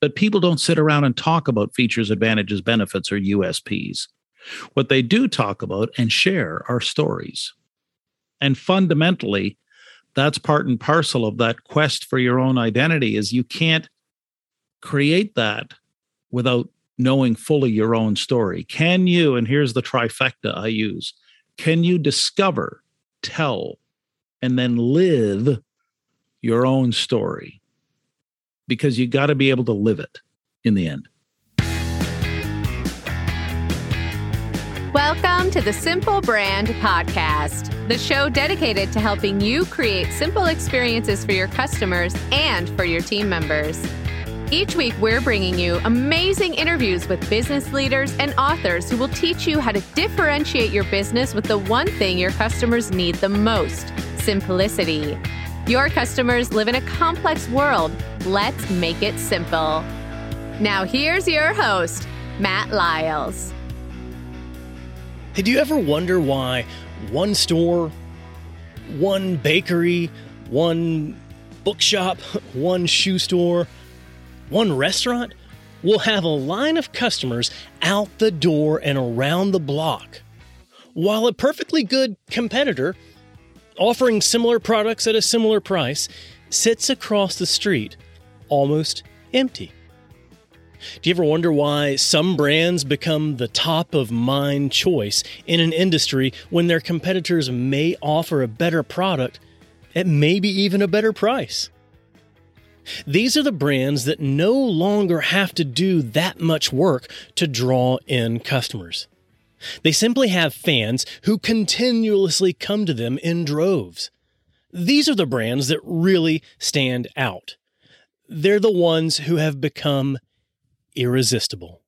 But people don't sit around and talk about features, advantages, benefits, or USPs. What they do talk about and share are stories. And fundamentally, that's part and parcel of that quest for your own identity is you can't create that without knowing fully your own story. Can you, and here's the trifecta I use, can you discover, tell, and then live your own story? Because you got to be able to live it in the end. Welcome to the Simple Brand Podcast, the show dedicated to helping you create simple experiences for your customers and for your team members. Each week, we're bringing you amazing interviews with business leaders and authors who will teach you how to differentiate your business with the one thing your customers need the most simplicity. Your customers live in a complex world. Let's make it simple. Now, here's your host, Matt Lyles. Hey, do you ever wonder why one store, one bakery, one bookshop, one shoe store, one restaurant will have a line of customers out the door and around the block, while a perfectly good competitor offering similar products at a similar price sits across the street, almost empty. Do you ever wonder why some brands become the top of mind choice in an industry when their competitors may offer a better product at maybe even a better price? These are the brands that no longer have to do that much work to draw in customers. They simply have fans who continuously come to them in droves. These are the brands that really stand out. They're the ones who have become irresistible.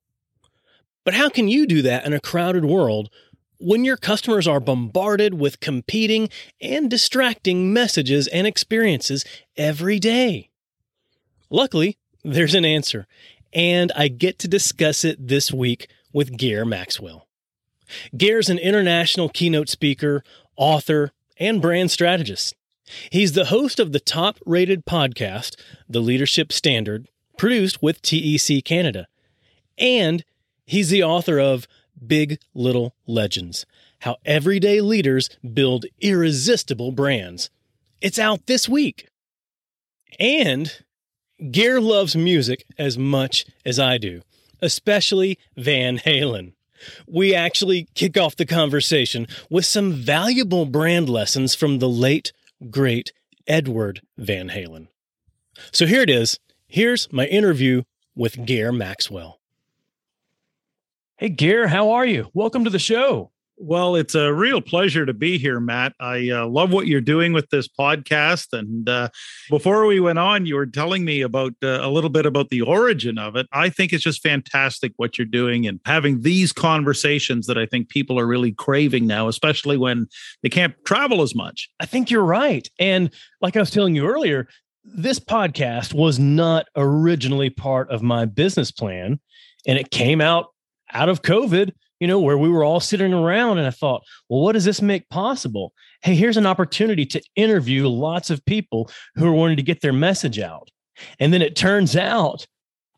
But how can you do that in a crowded world when your customers are bombarded with competing and distracting messages and experiences every day? Luckily, there's an answer, and I get to discuss it this week with Gair Maxwell. Gair's an international keynote speaker, author, and brand strategist. He's the host of the top rated podcast, The Leadership Standard, produced with TEC Canada. And he's the author of Big Little Legends How Everyday Leaders Build Irresistible Brands. It's out this week. And Gair loves music as much as I do, especially Van Halen. We actually kick off the conversation with some valuable brand lessons from the late, great Edward Van Halen. So here it is. Here's my interview with Gair Maxwell. Hey, Gair, how are you? Welcome to the show. Well, it's a real pleasure to be here, Matt. I uh, love what you're doing with this podcast. And uh, before we went on, you were telling me about uh, a little bit about the origin of it. I think it's just fantastic what you're doing and having these conversations that I think people are really craving now, especially when they can't travel as much. I think you're right. And like I was telling you earlier, this podcast was not originally part of my business plan, and it came out out of COVID you know, where we were all sitting around and I thought, well, what does this make possible? Hey, here's an opportunity to interview lots of people who are wanting to get their message out. And then it turns out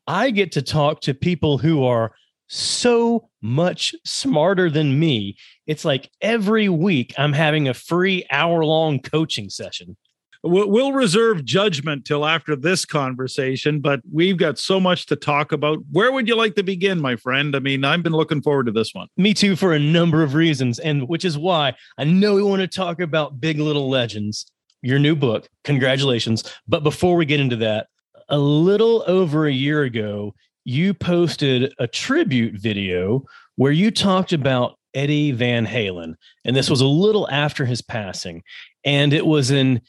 I get to talk to people who are so much smarter than me. It's like every week I'm having a free hour long coaching session we'll reserve judgment till after this conversation, but we've got so much to talk about. Where would you like to begin, my friend? I mean, I've been looking forward to this one. Me too, for a number of reasons, and which is why I know we want to talk about Big Little Legends, your new book. Congratulations. But before we get into that, a little over a year ago, you posted a tribute video where you talked about Eddie Van Halen. And this was a little after his passing. And it was an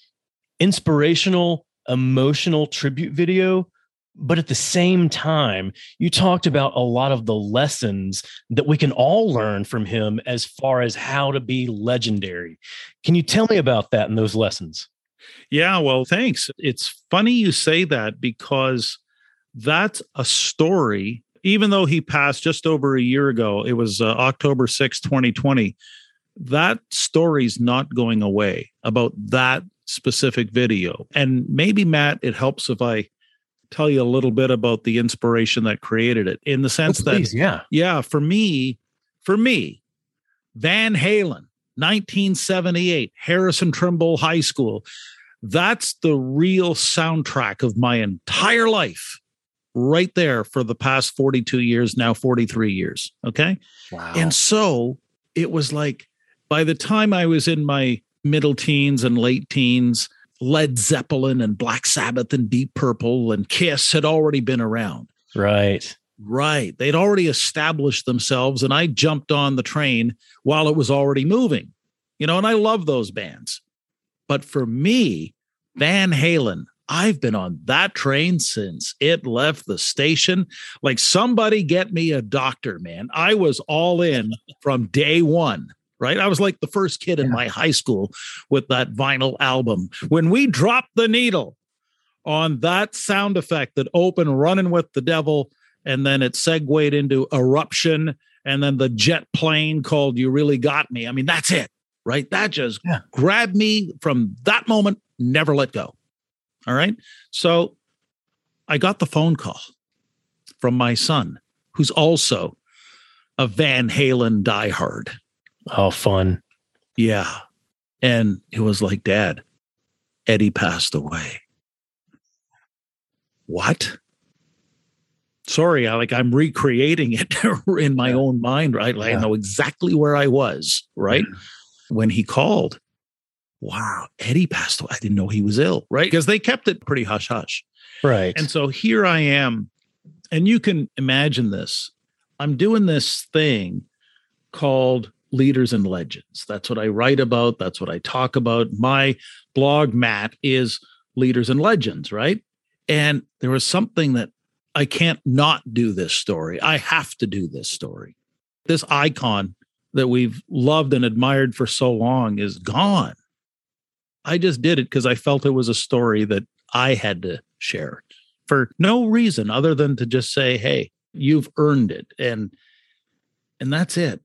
inspirational, emotional tribute video. But at the same time, you talked about a lot of the lessons that we can all learn from him as far as how to be legendary. Can you tell me about that and those lessons? Yeah, well, thanks. It's funny you say that because that's a story. Even though he passed just over a year ago, it was uh, October 6, 2020. That story's not going away about that specific video. And maybe, Matt, it helps if I tell you a little bit about the inspiration that created it in the oh, sense oh, please, that, yeah. yeah, for me, for me, Van Halen, 1978, Harrison Trimble High School. That's the real soundtrack of my entire life, right there for the past 42 years, now 43 years. Okay. Wow. And so it was like by the time I was in my middle teens and late teens, Led Zeppelin and Black Sabbath and Deep Purple and Kiss had already been around. right. Right. They'd already established themselves, and I jumped on the train while it was already moving. You know, and I love those bands. But for me, Van Halen, I've been on that train since it left the station. Like somebody get me a doctor, man. I was all in from day one, right? I was like the first kid in Yeah. my high school with that vinyl album. When we dropped the needle on that sound effect that opened running with the devil, and then it segued into eruption, and then the jet plane called You Really Got Me. I mean, that's it, right? That just Yeah. grabbed me from that moment, never let go. All right. So I got the phone call from my son, who's also a Van Halen diehard. Oh, fun. Yeah. And it was like, Dad, Eddie passed away. What? Sorry, I like I'm recreating it in my Yeah. own mind, right? Like Yeah. I know exactly where I was, right? Mm-hmm. When he called. Wow, Eddie passed away. I didn't know he was ill, right? Because they kept it pretty hush hush. Right. And so here I am, and you can imagine this. I'm doing this thing called Leaders and Legends. That's what I write about. That's what I talk about. My blog, Matt, is Leaders and Legends, right? And there was something that I can't not do this story. I have to do this story. This icon that we've loved and admired for so long is gone. I just did it because I felt it was a story that I had to share for no reason other than to just say, "Hey, you've earned it," and and that's it.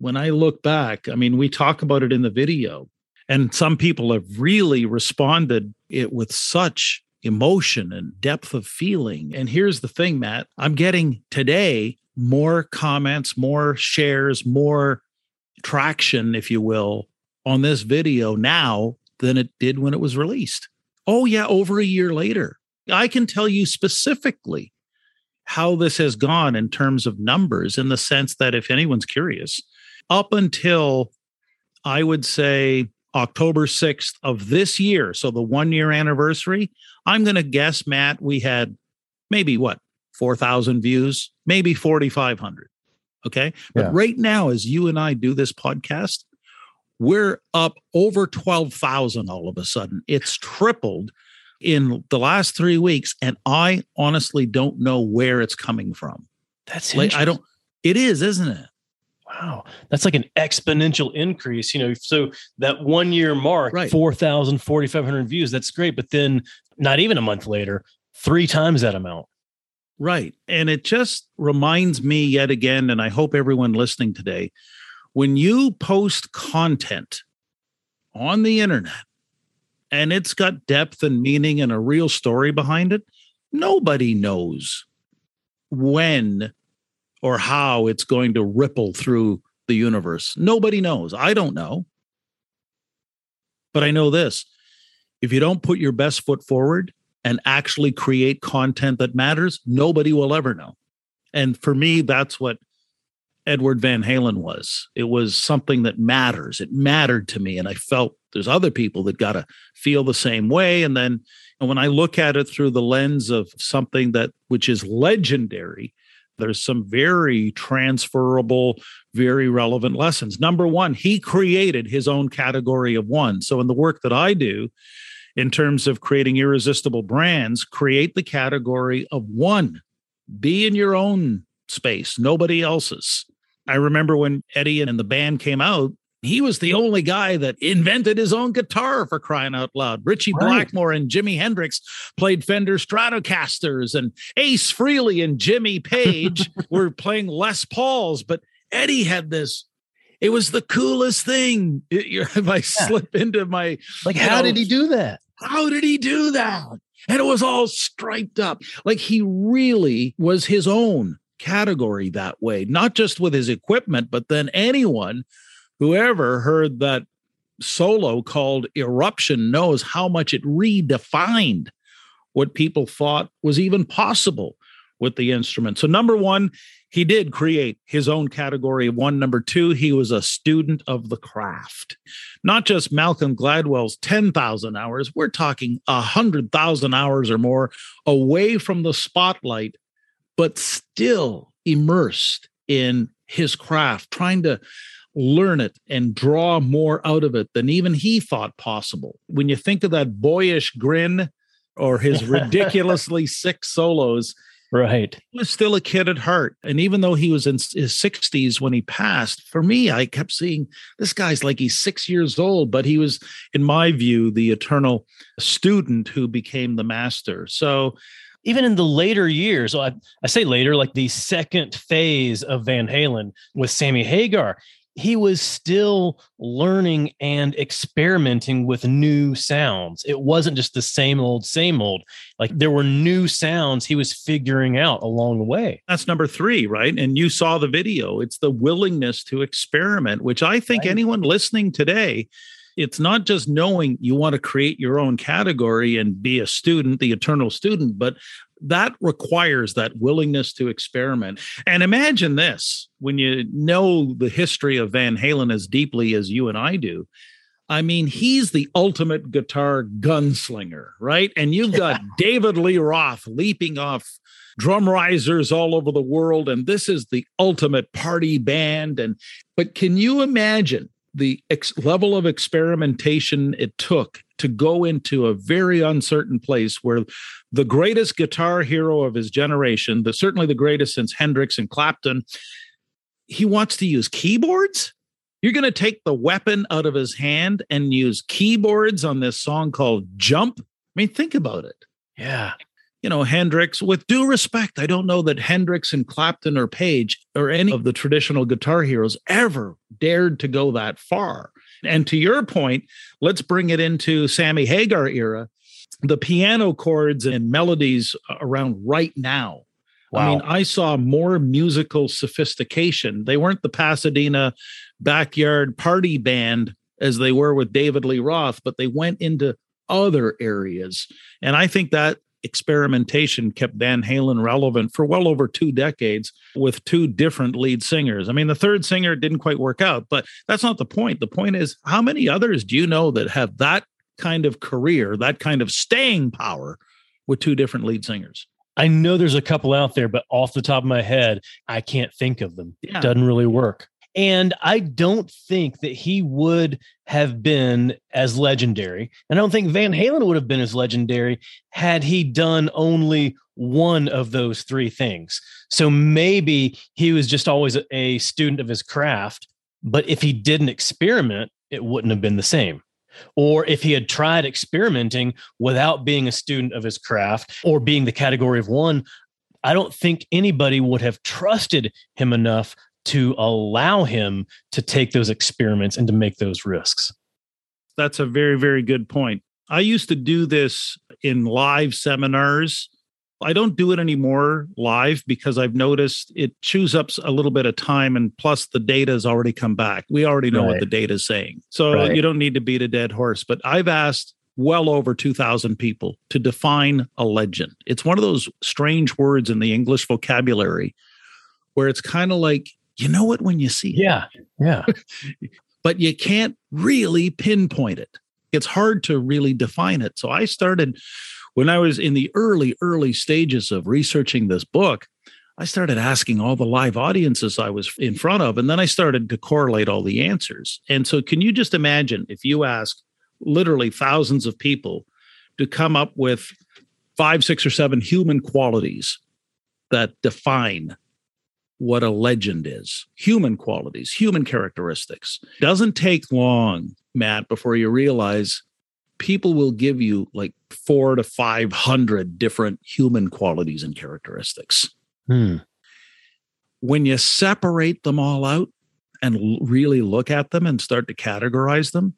When I look back, I mean, we talk about it in the video, and some people have really responded it with such emotion and depth of feeling. And here's the thing, Matt, I'm getting today more comments, more shares, more traction, if you will, on this video now than it did when it was released. Oh, yeah, over a year later. I can tell you specifically how this has gone in terms of numbers, in the sense that if anyone's curious, up until I would say October 6th of this year, so the one year anniversary, I'm going to guess, Matt, we had maybe what, 4,000 views, maybe 4,500. Okay. But Yeah. right now, as you and I do this podcast, we're up over 12,000 all of a sudden. It's tripled in the last three weeks. And I honestly don't know where it's coming from. That's Like, I don't, it is, isn't it? Wow, that's like an exponential increase. You know, so that one year mark, Right. 4,000, 4,500 views, that's great. But then not even a month later, three times that amount. Right. And it just reminds me yet again, and I hope everyone listening today, when you post content on the internet and it's got depth and meaning and a real story behind it, nobody knows when or how it's going to ripple through the universe. Nobody knows. I don't know. But I know this if you don't put your best foot forward, and actually create content that matters, nobody will ever know. And for me, that's what Edward Van Halen was. It was something that matters. It mattered to me. And I felt there's other people that got to feel the same way. And then and when I look at it through the lens of something that which is legendary, there's some very transferable, very relevant lessons. Number one, he created his own category of one. So in the work that I do, in terms of creating irresistible brands, create the category of one. Be in your own space, nobody else's. I remember when Eddie and the band came out, he was the only guy that invented his own guitar for crying out loud. Richie Right. Blackmore and Jimi Hendrix played Fender Stratocasters, and Ace Frehley and Jimmy Page were playing Les Pauls. But Eddie had this. It was the coolest thing. It- if I slip into my Like, how know, did he do that? how did he do that? and it was all striped up. Like he really was his own category that way, not just with his equipment, but then anyone who ever heard that solo called Eruption knows how much it redefined what people thought was even possible with the instrument. So, number one, he did create his own category of one. Number two, he was a student of the craft, not just Malcolm Gladwell's 10,000 hours. We're talking 100,000 hours or more away from the spotlight, but still immersed in his craft, trying to learn it and draw more out of it than even he thought possible. When you think of that boyish grin or his ridiculously sick solos, Right. He was still a kid at heart. And even though he was in his 60s when he passed, for me, I kept seeing this guy's like he's six years old, but he was, in my view, the eternal student who became the master. So, even in the later years, oh, I, I say later, like the second phase of Van Halen with Sammy Hagar, he was still learning and experimenting with new sounds. It wasn't just the same old, same old. Like there were new sounds he was figuring out along the way. That's number three, right? And you saw the video. It's the willingness to experiment, which I think right. anyone listening today, it's not just knowing you want to create your own category and be a student, the eternal student, but that requires that willingness to experiment. And imagine this when you know the history of Van Halen as deeply as you and I do. I mean, he's the ultimate guitar gunslinger, right? And you've got David Lee Roth leaping off drum risers all over the world and this is the ultimate party band and but can you imagine the ex- level of experimentation it took to go into a very uncertain place where the greatest guitar hero of his generation, the certainly the greatest since Hendrix and Clapton, he wants to use keyboards. You're going to take the weapon out of his hand and use keyboards on this song called Jump. I mean, think about it. Yeah you know, Hendrix, with due respect, I don't know that Hendrix and Clapton or Page or any of the traditional guitar heroes ever dared to go that far. And to your point, let's bring it into Sammy Hagar era. The piano chords and melodies around right now. Wow. I mean, I saw more musical sophistication. They weren't the Pasadena backyard party band as they were with David Lee Roth, but they went into other areas. And I think that experimentation kept Van Halen relevant for well over two decades with two different lead singers. I mean, the third singer didn't quite work out, but that's not the point. The point is, how many others do you know that have that kind of career, that kind of staying power with two different lead singers? I know there's a couple out there, but off the top of my head, I can't think of them. Yeah. Doesn't really work. And I don't think that he would have been as legendary. And I don't think Van Halen would have been as legendary had he done only one of those three things. So maybe he was just always a student of his craft. But if he didn't experiment, it wouldn't have been the same. Or if he had tried experimenting without being a student of his craft or being the category of one, I don't think anybody would have trusted him enough to allow him to take those experiments and to make those risks. That's a very, very good point. I used to do this in live seminars. I don't do it anymore live because I've noticed it chews up a little bit of time and plus the data has already come back. We already know right. what the data is saying. So right. you don't need to beat a dead horse. But I've asked well over 2,000 people to define a legend. It's one of those strange words in the English vocabulary where it's kind of like you know it when you see it. Yeah. Yeah. but you can't really pinpoint it. It's hard to really define it. So I started when I was in the early, early stages of researching this book. I started asking all the live audiences I was in front of, and then I started to correlate all the answers. And so, can you just imagine if you ask literally thousands of people to come up with five, six, or seven human qualities that define what a legend is human qualities, human characteristics. Doesn't take long, Matt, before you realize people will give you like four to 500 different human qualities and characteristics. Hmm. When you separate them all out and really look at them and start to categorize them,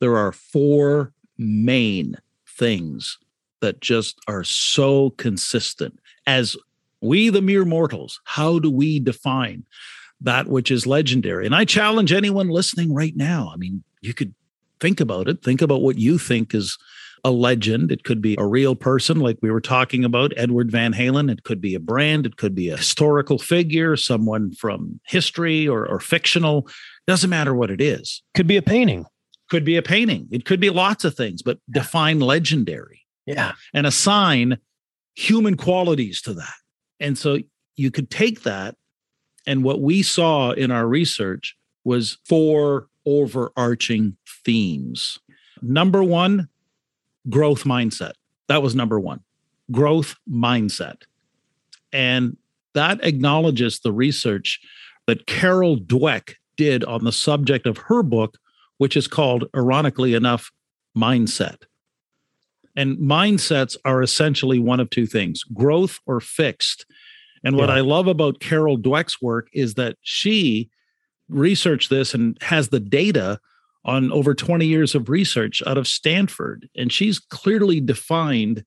there are four main things that just are so consistent. As we, the mere mortals, how do we define that which is legendary? And I challenge anyone listening right now. I mean, you could think about it, think about what you think is a legend. It could be a real person, like we were talking about, Edward Van Halen. It could be a brand. It could be a historical figure, someone from history or, or fictional. Doesn't matter what it is. Could be a painting. Could be a painting. It could be lots of things, but define legendary. Yeah. And assign human qualities to that. And so you could take that. And what we saw in our research was four overarching themes. Number one, growth mindset. That was number one growth mindset. And that acknowledges the research that Carol Dweck did on the subject of her book, which is called, ironically enough, Mindset. And mindsets are essentially one of two things growth or fixed. And what yeah. I love about Carol Dweck's work is that she researched this and has the data on over 20 years of research out of Stanford. And she's clearly defined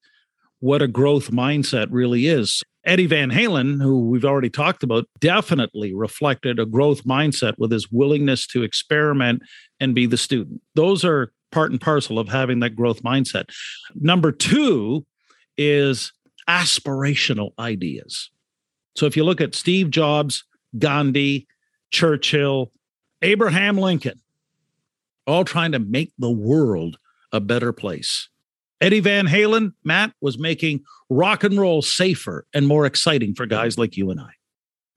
what a growth mindset really is. Eddie Van Halen, who we've already talked about, definitely reflected a growth mindset with his willingness to experiment and be the student. Those are part and parcel of having that growth mindset. Number two is aspirational ideas. So if you look at Steve Jobs, Gandhi, Churchill, Abraham Lincoln, all trying to make the world a better place. Eddie Van Halen, Matt, was making rock and roll safer and more exciting for guys like you and I.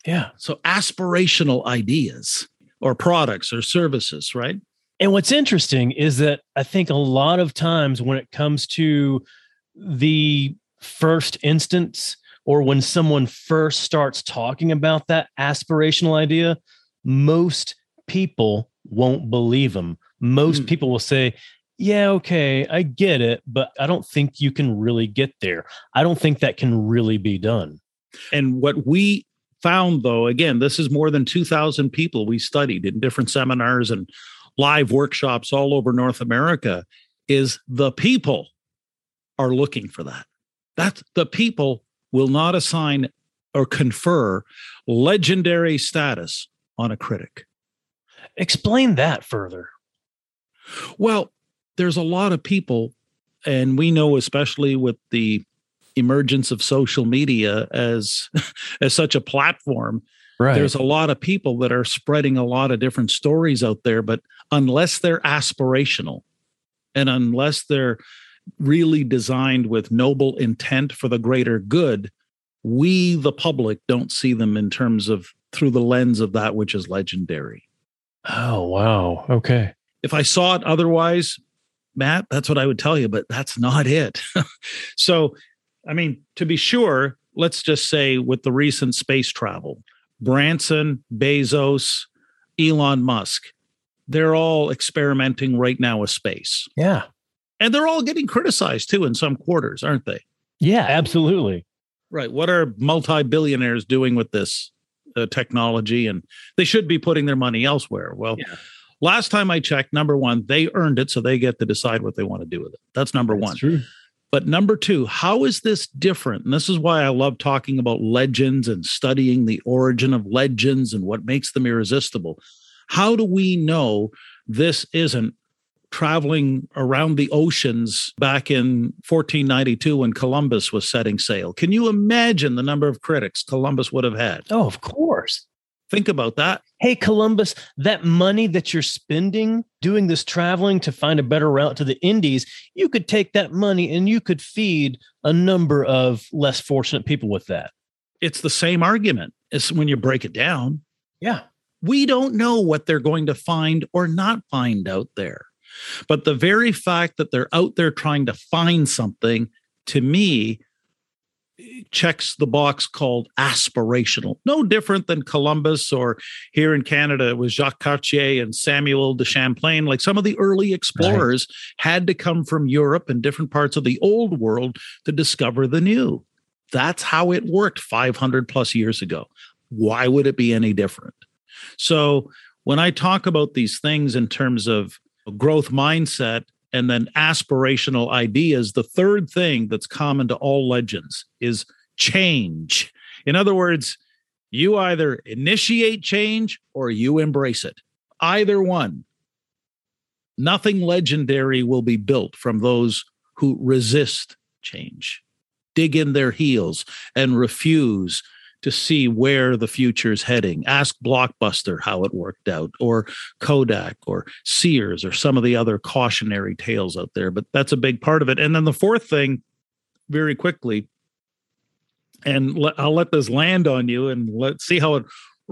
Yeah. So aspirational ideas or products or services, right? And what's interesting is that I think a lot of times when it comes to the first instance or when someone first starts talking about that aspirational idea, most people won't believe them most mm. people will say, yeah, okay, I get it, but I don't think you can really get there. I don't think that can really be done. And what we found, though, again, this is more than 2,000 people we studied in different seminars and live workshops all over North America, is the people are looking for that. That's the people will not assign or confer legendary status on a critic. Explain that further. Well, there's a lot of people, and we know, especially with the emergence of social media as as such a platform right. there's a lot of people that are spreading a lot of different stories out there but unless they're aspirational and unless they're really designed with noble intent for the greater good we the public don't see them in terms of through the lens of that which is legendary. Oh wow. Okay. If I saw it otherwise, Matt, that's what I would tell you, but that's not it. so, I mean, to be sure, let's just say with the recent space travel, Branson, Bezos, Elon Musk, they're all experimenting right now with space. Yeah. And they're all getting criticized too in some quarters, aren't they? Yeah, absolutely. Right. What are multi billionaires doing with this uh, technology? And they should be putting their money elsewhere. Well, yeah. Last time I checked, number one, they earned it, so they get to decide what they want to do with it. That's number That's one. True. But number two, how is this different? And this is why I love talking about legends and studying the origin of legends and what makes them irresistible. How do we know this isn't traveling around the oceans back in 1492 when Columbus was setting sail? Can you imagine the number of critics Columbus would have had? Oh, of course. Think about that. Hey, Columbus, that money that you're spending doing this traveling to find a better route to the Indies, you could take that money and you could feed a number of less fortunate people with that. It's the same argument as when you break it down. Yeah. We don't know what they're going to find or not find out there. But the very fact that they're out there trying to find something to me checks the box called aspirational. No different than Columbus or here in Canada, it was Jacques Cartier and Samuel de Champlain. Like some of the early explorers right. had to come from Europe and different parts of the old world to discover the new. That's how it worked 500 plus years ago. Why would it be any different? So when I talk about these things in terms of growth mindset and then aspirational ideas, the third thing that's common to all legends is change. In other words, you either initiate change or you embrace it. Either one. Nothing legendary will be built from those who resist change, dig in their heels, and refuse to see where the future is heading. Ask Blockbuster how it worked out, or Kodak, or Sears, or some of the other cautionary tales out there. But that's a big part of it. And then the fourth thing, very quickly, and I'll let this land on you, and let's see how it,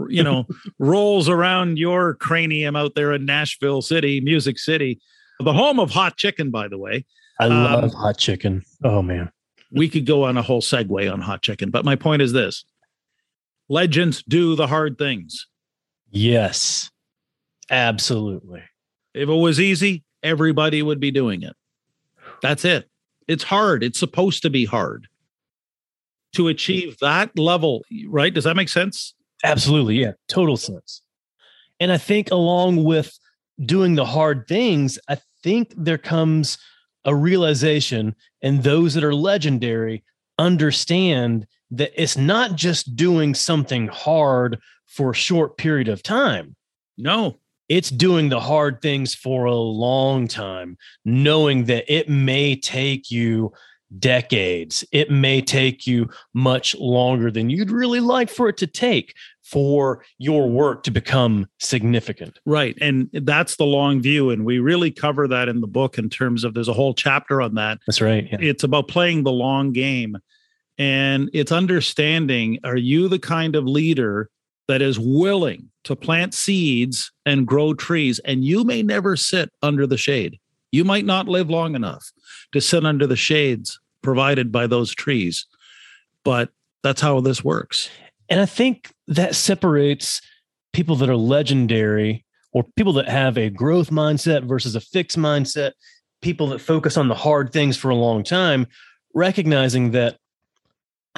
you know, rolls around your cranium out there in Nashville City, Music City, the home of hot chicken, by the way. I love um, hot chicken. Oh man, we could go on a whole segue on hot chicken, but my point is this: legends do the hard things. Yes, absolutely. If it was easy, everybody would be doing it. That's it. It's hard. It's supposed to be hard to achieve that level, right? Does that make sense? Absolutely. Yeah, total sense. And I think along with doing the hard things, I think there comes a realization, and those that are legendary understand that it's not just doing something hard for a short period of time. No, it's doing the hard things for a long time, knowing that it may take you decades. It may take you much longer than you'd really like for it to take for your work to become significant. Right. And that's the long view. And we really cover that in the book in terms of there's a whole chapter on that. That's right. Yeah. It's about playing the long game. And it's understanding are you the kind of leader that is willing to plant seeds and grow trees? And you may never sit under the shade. You might not live long enough to sit under the shades provided by those trees. But that's how this works. And I think that separates people that are legendary or people that have a growth mindset versus a fixed mindset, people that focus on the hard things for a long time, recognizing that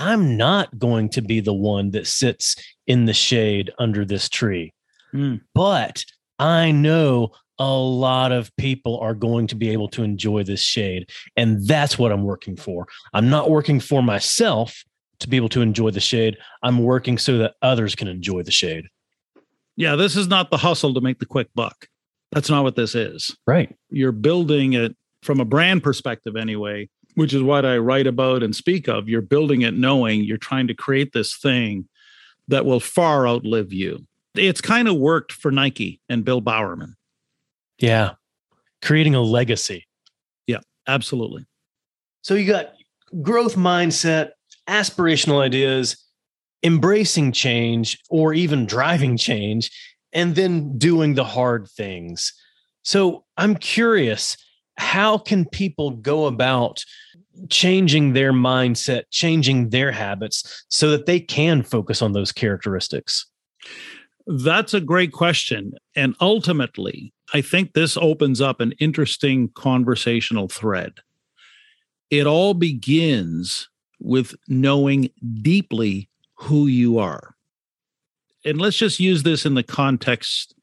I'm not going to be the one that sits in the shade under this tree. Mm. But I know a lot of people are going to be able to enjoy this shade. And that's what I'm working for. I'm not working for myself to be able to enjoy the shade. I'm working so that others can enjoy the shade. Yeah, this is not the hustle to make the quick buck. That's not what this is. Right. You're building it from a brand perspective, anyway, which is what I write about and speak of. You're building it knowing you're trying to create this thing that will far outlive you. It's kind of worked for Nike and Bill Bowerman. Yeah. Creating a legacy. Yeah, absolutely. So you got growth mindset, aspirational ideas, embracing change or even driving change, and then doing the hard things. So I'm curious, how can people go about changing their mindset, changing their habits so that they can focus on those characteristics? That's a great question. And ultimately, I think this opens up an interesting conversational thread. It all begins with knowing deeply who you are. And let's just use this in the context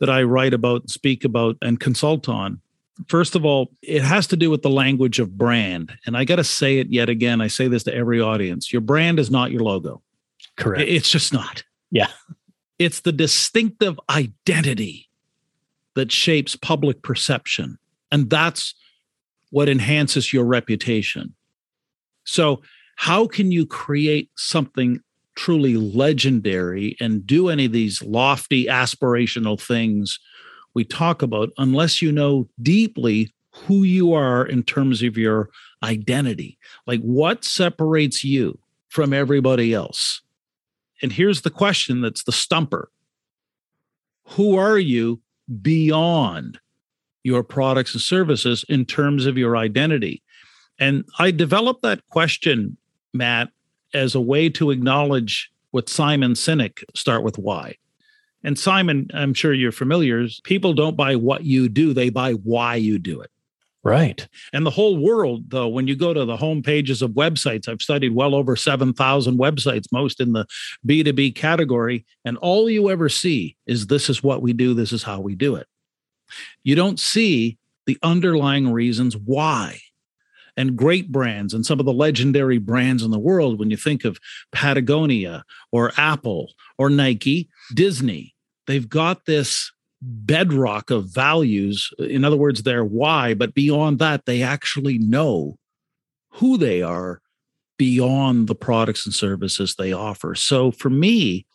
that I write about, speak about, and consult on. First of all, it has to do with the language of brand. And I got to say it yet again. I say this to every audience your brand is not your logo. Correct. It's just not. Yeah. It's the distinctive identity that shapes public perception. And that's what enhances your reputation. So, how can you create something truly legendary and do any of these lofty aspirational things we talk about unless you know deeply who you are in terms of your identity? Like, what separates you from everybody else? And here's the question that's the stumper Who are you beyond your products and services in terms of your identity? And I developed that question, Matt, as a way to acknowledge what Simon Sinek start with why. And Simon, I'm sure you're familiar, people don't buy what you do, they buy why you do it. Right. And the whole world, though, when you go to the home pages of websites, I've studied well over 7,000 websites, most in the B2B category. And all you ever see is this is what we do, this is how we do it. You don't see the underlying reasons why. And great brands and some of the legendary brands in the world, when you think of Patagonia or Apple or Nike, Disney, they've got this bedrock of values. In other words, their why, but beyond that, they actually know who they are beyond the products and services they offer. So for me,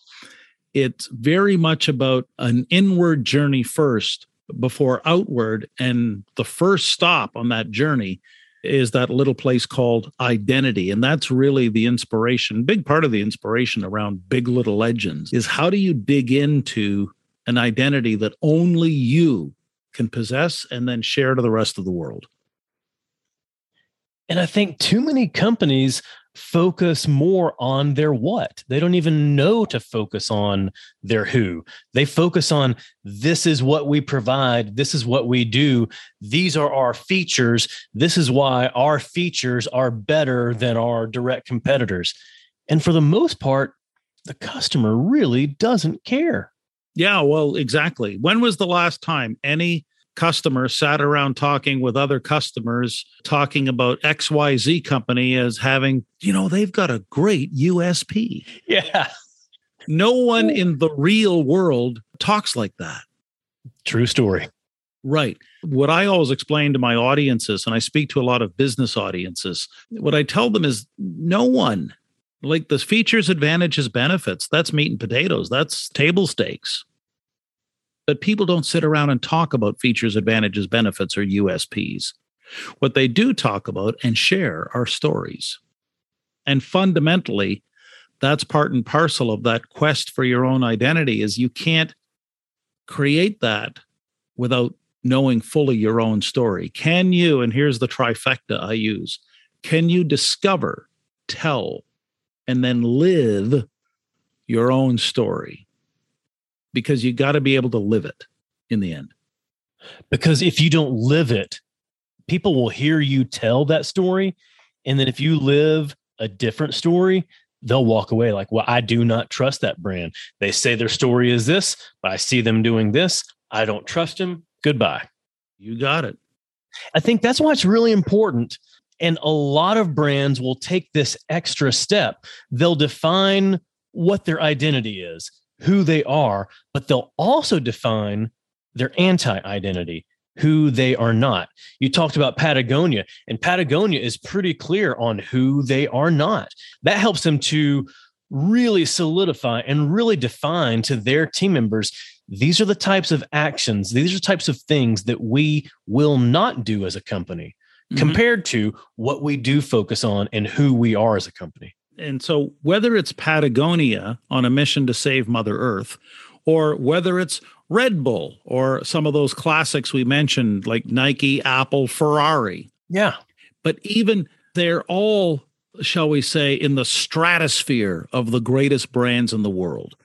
it's very much about an inward journey first before outward. And the first stop on that journey is that little place called identity. And that's really the inspiration, big part of the inspiration around Big Little Legends is how do you dig into an identity that only you can possess and then share to the rest of the world? And I think too many companies focus more on their what. They don't even know to focus on their who. They focus on this is what we provide, this is what we do, these are our features, this is why our features are better than our direct competitors. And for the most part, the customer really doesn't care. Yeah, well, exactly. When was the last time any customer sat around talking with other customers talking about XYZ company as having, you know, they've got a great USP. Yeah. No one in the real world talks like that. True story. Right. What I always explain to my audiences, and I speak to a lot of business audiences, what I tell them is no one, like the features, advantages, benefits, that's meat and potatoes, that's table stakes but people don't sit around and talk about features, advantages, benefits, or USPs. What they do talk about and share are stories. And fundamentally, that's part and parcel of that quest for your own identity is you can't create that without knowing fully your own story. Can you, and here's the trifecta I use, can you discover, tell, and then live your own story? Because you got to be able to live it in the end. Because if you don't live it, people will hear you tell that story. And then if you live a different story, they'll walk away like, well, I do not trust that brand. They say their story is this, but I see them doing this. I don't trust them. Goodbye. You got it. I think that's why it's really important. And a lot of brands will take this extra step. They'll define what their identity is who they are, but they'll also define their anti identity, who they are not. You talked about Patagonia, and Patagonia is pretty clear on who they are not. That helps them to really solidify and really define to their team members these are the types of actions, these are types of things that we will not do as a company mm-hmm. compared to what we do focus on and who we are as a company and so whether it's Patagonia on a mission to save Mother Earth, or whether it's Red Bull or some of those classics we mentioned like Nike, Apple, Ferrari. Yeah. But even they're all, shall we say, in the stratosphere of the greatest brands in the world.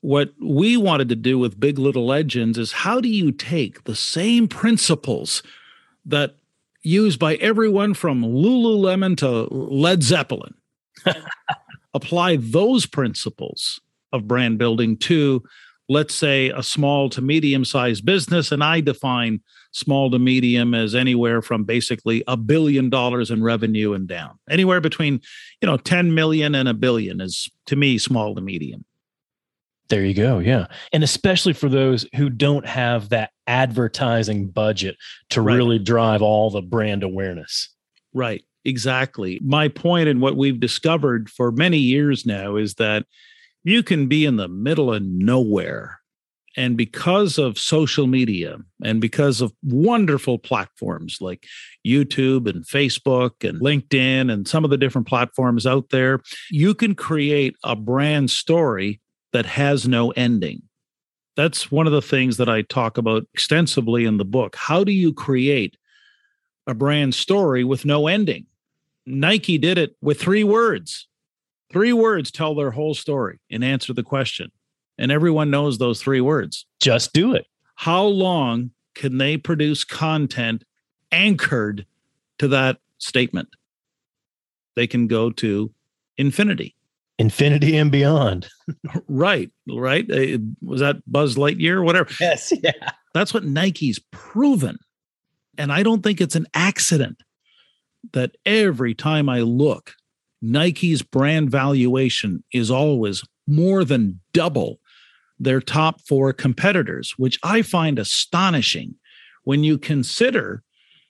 What we wanted to do with Big Little Legends is how do you take the same principles that used by everyone from Lululemon to Led Zeppelin apply those principles of brand building to let's say a small to medium sized business and i define small to medium as anywhere from basically a billion dollars in revenue and down. Anywhere between you know 10 million and a billion is to me small to medium. There you go yeah. And especially for those who don't have that advertising budget to right. really drive all the brand awareness. Right Exactly. My point and what we've discovered for many years now is that you can be in the middle of nowhere. And because of social media and because of wonderful platforms like YouTube and Facebook and LinkedIn and some of the different platforms out there, you can create a brand story that has no ending. That's one of the things that I talk about extensively in the book. How do you create a brand story with no ending? Nike did it with three words. Three words tell their whole story and answer the question. And everyone knows those three words. Just do it. How long can they produce content anchored to that statement? They can go to infinity. Infinity and beyond. right, right. Uh, was that Buzz Lightyear or whatever? Yes, yeah. That's what Nike's proven And I don't think it's an accident that every time I look, Nike's brand valuation is always more than double their top four competitors, which I find astonishing when you consider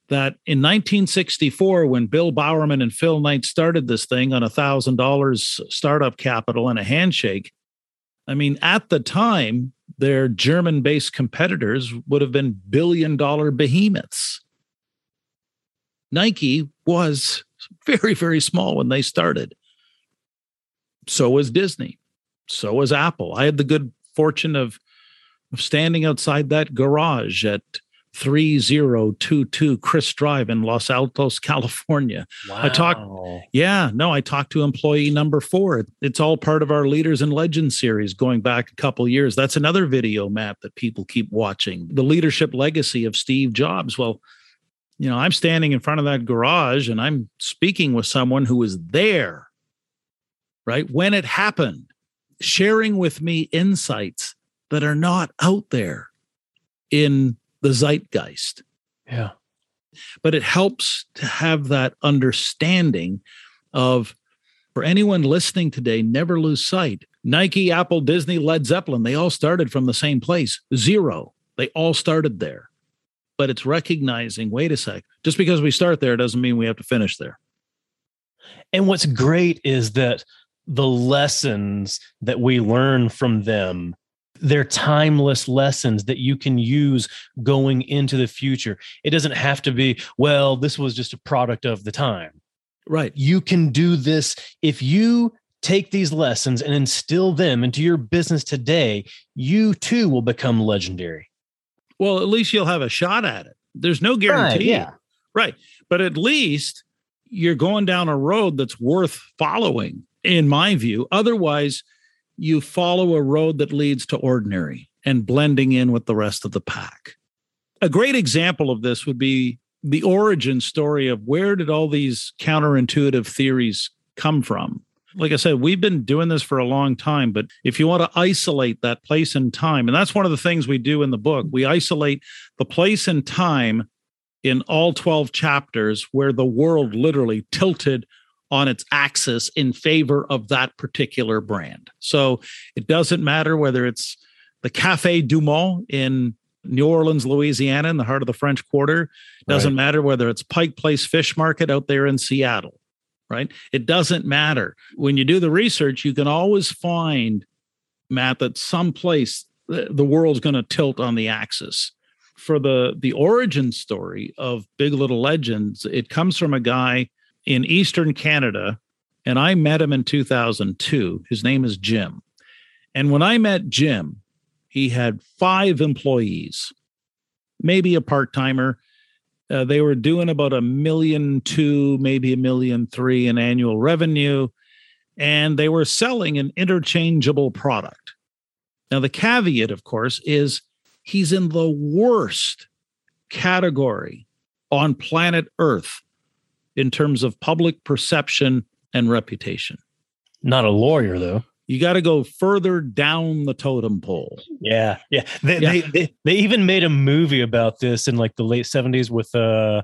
that in 1964, when Bill Bowerman and Phil Knight started this thing on a thousand dollars startup capital and a handshake, I mean, at the time, their German based competitors would have been billion dollar behemoths. Nike was very, very small when they started. So was Disney. So was Apple. I had the good fortune of, of standing outside that garage at 3022 Crist Drive in Los Altos, California. Wow. I talked, yeah, no, I talked to employee number four. It's all part of our Leaders and Legends series going back a couple years. That's another video, Matt, that people keep watching. The leadership legacy of Steve Jobs. Well, you know, I'm standing in front of that garage and I'm speaking with someone who was there, right? When it happened, sharing with me insights that are not out there in the zeitgeist. Yeah. But it helps to have that understanding of, for anyone listening today, never lose sight. Nike, Apple, Disney, Led Zeppelin, they all started from the same place, zero. They all started there. But it's recognizing wait a sec, just because we start there doesn't mean we have to finish there. And what's great is that the lessons that we learn from them they're timeless lessons that you can use going into the future. It doesn't have to be, well, this was just a product of the time. Right. You can do this if you take these lessons and instill them into your business today, you too will become legendary. Well, at least you'll have a shot at it. There's no guarantee. Right, yeah. Right. But at least you're going down a road that's worth following, in my view. Otherwise, you follow a road that leads to ordinary and blending in with the rest of the pack. A great example of this would be the origin story of where did all these counterintuitive theories come from? Like I said, we've been doing this for a long time, but if you want to isolate that place and time, and that's one of the things we do in the book, we isolate the place and time in all 12 chapters where the world literally tilted on its axis in favor of that particular brand. So it doesn't matter whether it's the Cafe Du Monde in New Orleans, Louisiana, in the heart of the French Quarter. Doesn't right. matter whether it's Pike Place Fish Market out there in Seattle, right? It doesn't matter. When you do the research, you can always find, Matt, that someplace the world's going to tilt on the axis. For the the origin story of Big Little Legends, it comes from a guy in Eastern Canada, and I met him in 2002. His name is Jim. And when I met Jim, he had five employees, maybe a part timer. Uh, they were doing about a million two, maybe a million three in annual revenue, and they were selling an interchangeable product. Now, the caveat, of course, is he's in the worst category on planet Earth in terms of public perception and reputation. Not a lawyer, though. You got to go further down the totem pole. Yeah, yeah. They, yeah. They, they, they even made a movie about this in like the late seventies with uh,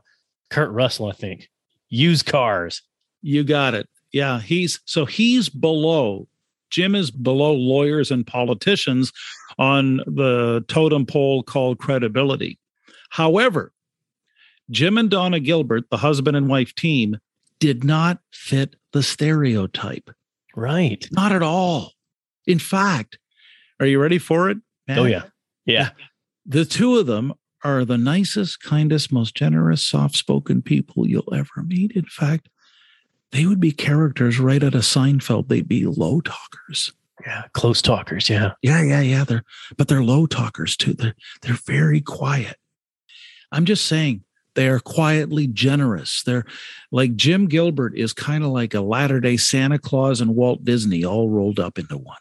Kurt Russell, I think. Used cars. You got it. Yeah, he's so he's below. Jim is below lawyers and politicians on the totem pole called credibility. However, Jim and Donna Gilbert, the husband and wife team, did not fit the stereotype. Right. Not at all. In fact, are you ready for it? Oh, yeah. Yeah. The two of them are the nicest, kindest, most generous, soft spoken people you'll ever meet. In fact, they would be characters right out of Seinfeld. They'd be low talkers. Yeah, close talkers. Yeah, yeah, yeah, yeah. They're but they're low talkers too. They're they're very quiet. I'm just saying, they are quietly generous. They're like Jim Gilbert is kind of like a latter day Santa Claus and Walt Disney all rolled up into one.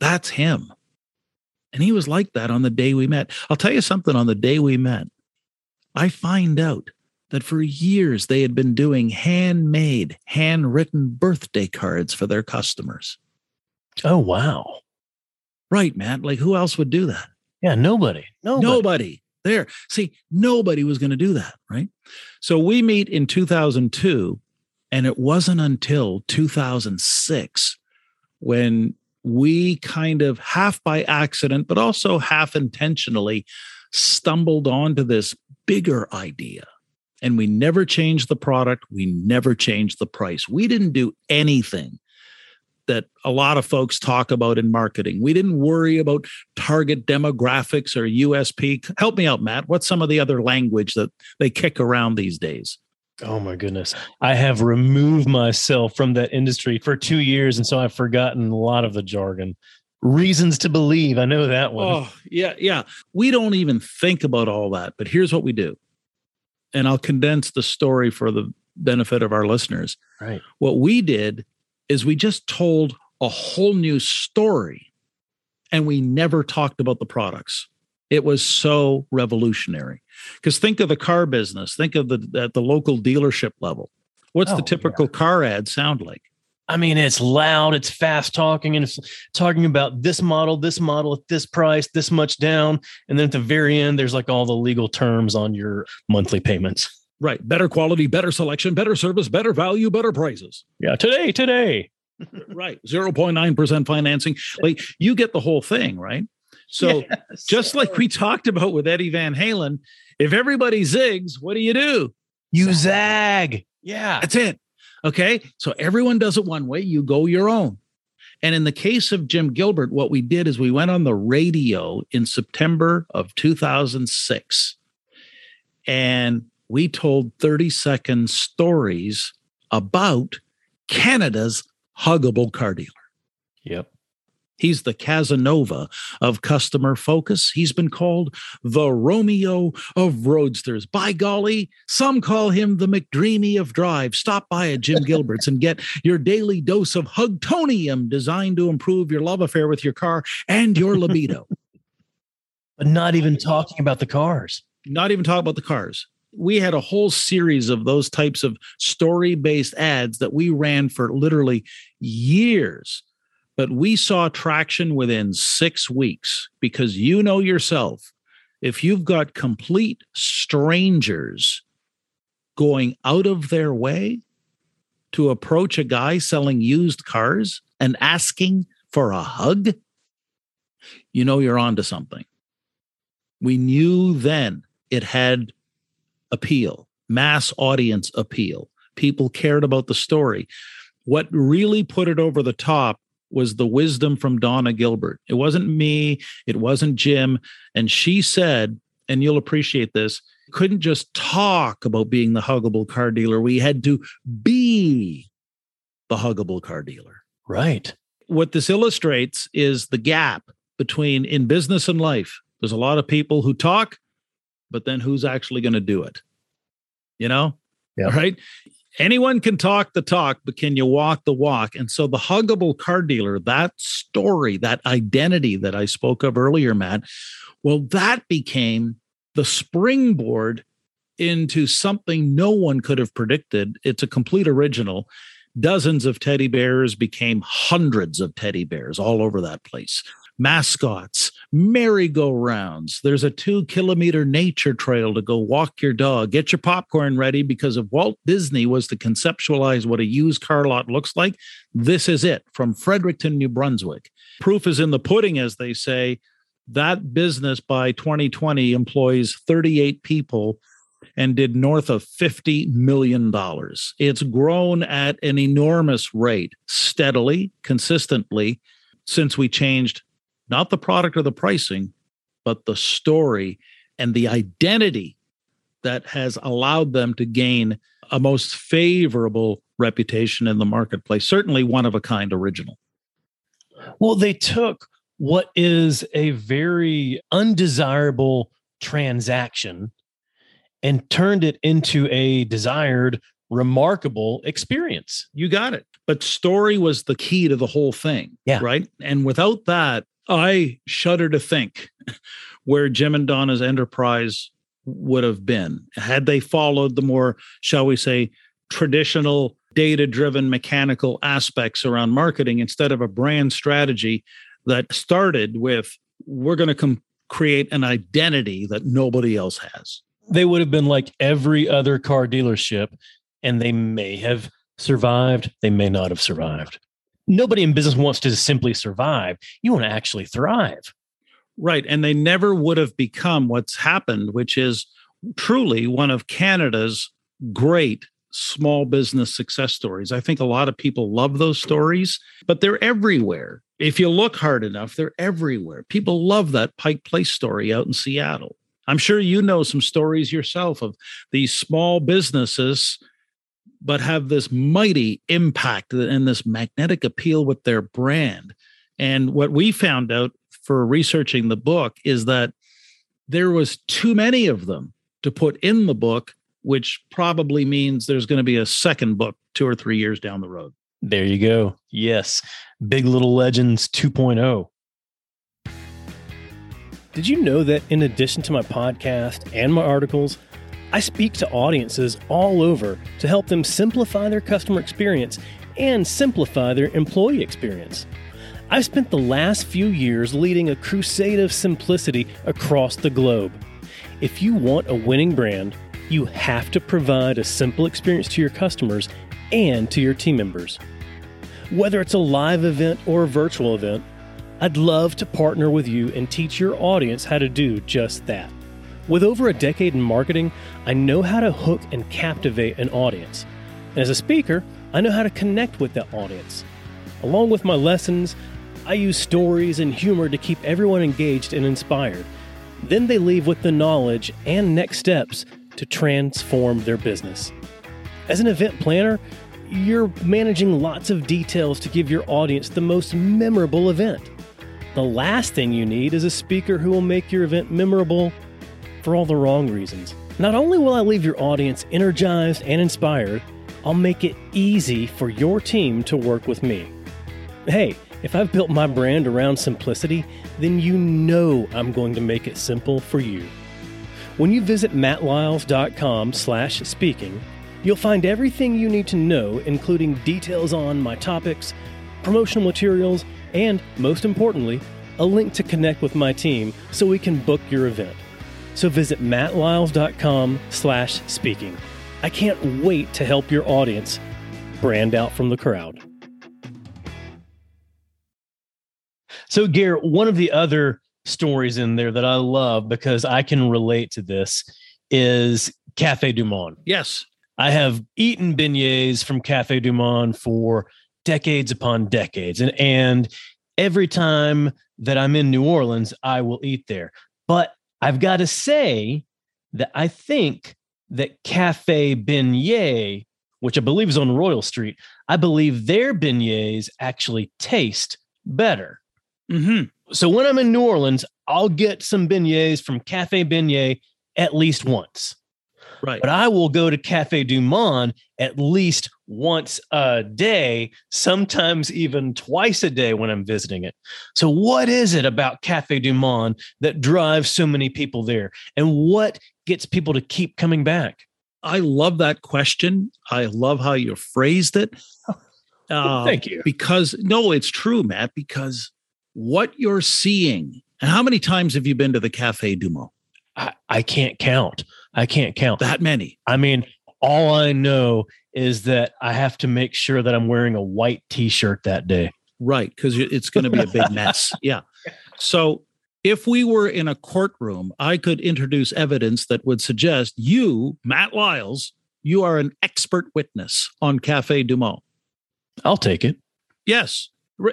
That's him. And he was like that on the day we met. I'll tell you something on the day we met. I find out that for years they had been doing handmade, handwritten birthday cards for their customers. Oh, wow. Right, Matt. Like who else would do that? Yeah, nobody. Nobody. nobody. There. See, nobody was going to do that, right? So we meet in 2002, and it wasn't until 2006 when we kind of half by accident, but also half intentionally stumbled onto this bigger idea. And we never changed the product. We never changed the price. We didn't do anything that a lot of folks talk about in marketing. We didn't worry about target demographics or USP. Help me out, Matt. What's some of the other language that they kick around these days? Oh my goodness. I have removed myself from that industry for two years. And so I've forgotten a lot of the jargon. Reasons to believe. I know that one. Oh, yeah. Yeah. We don't even think about all that. But here's what we do. And I'll condense the story for the benefit of our listeners. Right. What we did is we just told a whole new story and we never talked about the products. It was so revolutionary. Because think of the car business, think of the at the local dealership level. What's Oh, the typical yeah. car ad sound like? I mean, it's loud, it's fast talking, and it's talking about this model, this model at this price, this much down. And then at the very end, there's like all the legal terms on your monthly payments. Right. Better quality, better selection, better service, better value, better prices. Yeah, today, today. right. 0.9% financing. Like you get the whole thing, right? So Yes. just like we talked about with Eddie Van Halen, if everybody zigs, what do you do? you zag. Yeah. That's it. Okay. So everyone does it one way, you go your own. And in the case of Jim Gilbert, what we did is we went on the radio in September of 2006 and we told 30 second stories about Canada's huggable car dealer. Yep. He's the Casanova of customer focus. He's been called the Romeo of roadsters. By golly, some call him the McDreamy of drive. Stop by at Jim Gilbert's and get your daily dose of Hugtonium designed to improve your love affair with your car and your libido. But not even talking about the cars. Not even talk about the cars. We had a whole series of those types of story based ads that we ran for literally years. But we saw traction within six weeks because you know yourself, if you've got complete strangers going out of their way to approach a guy selling used cars and asking for a hug, you know you're onto something. We knew then it had appeal, mass audience appeal. People cared about the story. What really put it over the top was the wisdom from Donna Gilbert. It wasn't me, it wasn't Jim. And she said, and you'll appreciate this, couldn't just talk about being the huggable car dealer. We had to be the huggable car dealer. Right. What this illustrates is the gap between in business and life. There's a lot of people who talk, but then who's actually going to do it? You know? Yeah. Right? Anyone can talk the talk, but can you walk the walk? And so the huggable car dealer, that story, that identity that I spoke of earlier, Matt, well, that became the springboard into something no one could have predicted. It's a complete original. Dozens of teddy bears became hundreds of teddy bears all over that place. Mascots, merry-go-rounds. There's a two kilometer nature trail to go walk your dog. Get your popcorn ready because if Walt Disney was to conceptualize what a used car lot looks like, this is it from Fredericton, New Brunswick. Proof is in the pudding, as they say. That business by 2020 employs 38 people and did north of $50 million. It's grown at an enormous rate, steadily, consistently, since we changed not the product or the pricing, but the story and the identity that has allowed them to gain a most favorable reputation in the marketplace, certainly one of a kind original. Well, they took what is a very undesirable transaction and turned it into a desired, remarkable experience. You got it. But story was the key to the whole thing. Yeah. Right. And without that, I shudder to think where Jim and Donna's enterprise would have been had they followed the more, shall we say, traditional data driven mechanical aspects around marketing instead of a brand strategy that started with we're going to com- create an identity that nobody else has. They would have been like every other car dealership, and they may have survived, they may not have survived. Nobody in business wants to simply survive. You want to actually thrive. Right. And they never would have become what's happened, which is truly one of Canada's great small business success stories. I think a lot of people love those stories, but they're everywhere. If you look hard enough, they're everywhere. People love that Pike Place story out in Seattle. I'm sure you know some stories yourself of these small businesses, but have this mighty impact and this magnetic appeal with their brand. And what we found out for researching the book is that there was too many of them to put in the book which probably means there's going to be a second book two or three years down the road. There you go. Yes. Big Little Legends 2.0. Did you know that in addition to my podcast and my articles, I speak to audiences all over to help them simplify their customer experience and simplify their employee experience? I've spent the last few years leading a crusade of simplicity across the globe. If you want a winning brand, you have to provide a simple experience to your customers and to your team members. Whether it's a live event or a virtual event, I'd love to partner with you and teach your audience how to do just that. With over a decade in marketing, I know how to hook and captivate an audience. And as a speaker, I know how to connect with that audience. Along with my lessons, I use stories and humor to keep everyone engaged and inspired. Then they leave with the knowledge and next steps to transform their business. As an event planner, you're managing lots of details to give your audience the most memorable event. The last thing you need is a speaker who will make your event memorable for all the wrong reasons. Not only will I leave your audience energized and inspired, I'll make it easy for your team to work with me. Hey, if I've built my brand around simplicity, then you know I'm going to make it simple for you. When you visit mattlyles.com slash speaking, you'll find everything you need to know, including details on my topics, promotional materials, and, most importantly, a link to connect with my team so we can book your event. So visit mattlyles.com slash speaking. I can't wait to help your audience brand out from the crowd. So, Garrett, one of the other stories in there that I love because I can relate to this is Cafe Du Monde. Yes. I have eaten beignets from Cafe Du Monde for decades upon decades. And, and every time that I'm in New Orleans, I will eat there. But I've got to say that I think that Cafe Beignet, which I believe is on Royal Street, I believe their beignets actually taste better. Mm-hmm so when I'm in New Orleans, I'll get some beignets from Cafe Beignet at least once. Right. But I will go to Cafe Du Monde at least once a day, sometimes even twice a day when I'm visiting it. So, what is it about Cafe Du Monde that drives so many people there? And what gets people to keep coming back? I love that question. I love how you phrased it. Uh, Thank you. Because, no, it's true, Matt, because what you're seeing. And how many times have you been to the Cafe Du Monde? I, I can't count. I can't count that many. I mean, all I know is that I have to make sure that I'm wearing a white t-shirt that day. Right, because it's going to be a big mess. Yeah. So if we were in a courtroom, I could introduce evidence that would suggest you, Matt Lyles, you are an expert witness on Cafe Du Monde. I'll take it. Yes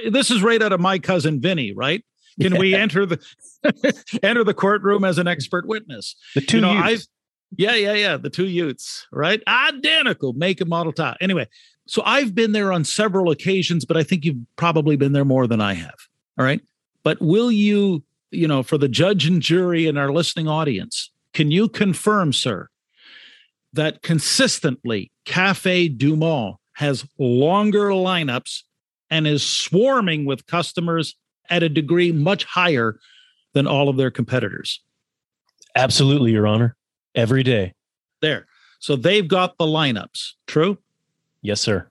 this is right out of my cousin Vinny, right? Can yeah. we enter the enter the courtroom as an expert witness? The two, you know, yeah, yeah, yeah, the two Utes, right? Identical make and model tie. Anyway, so I've been there on several occasions, but I think you've probably been there more than I have. All right, but will you, you know, for the judge and jury and our listening audience, can you confirm, sir, that consistently Cafe Du Monde has longer lineups and is swarming with customers at a degree much higher than all of their competitors. Absolutely, Your Honor. Every day. There. So they've got the lineups. True? Yes, sir.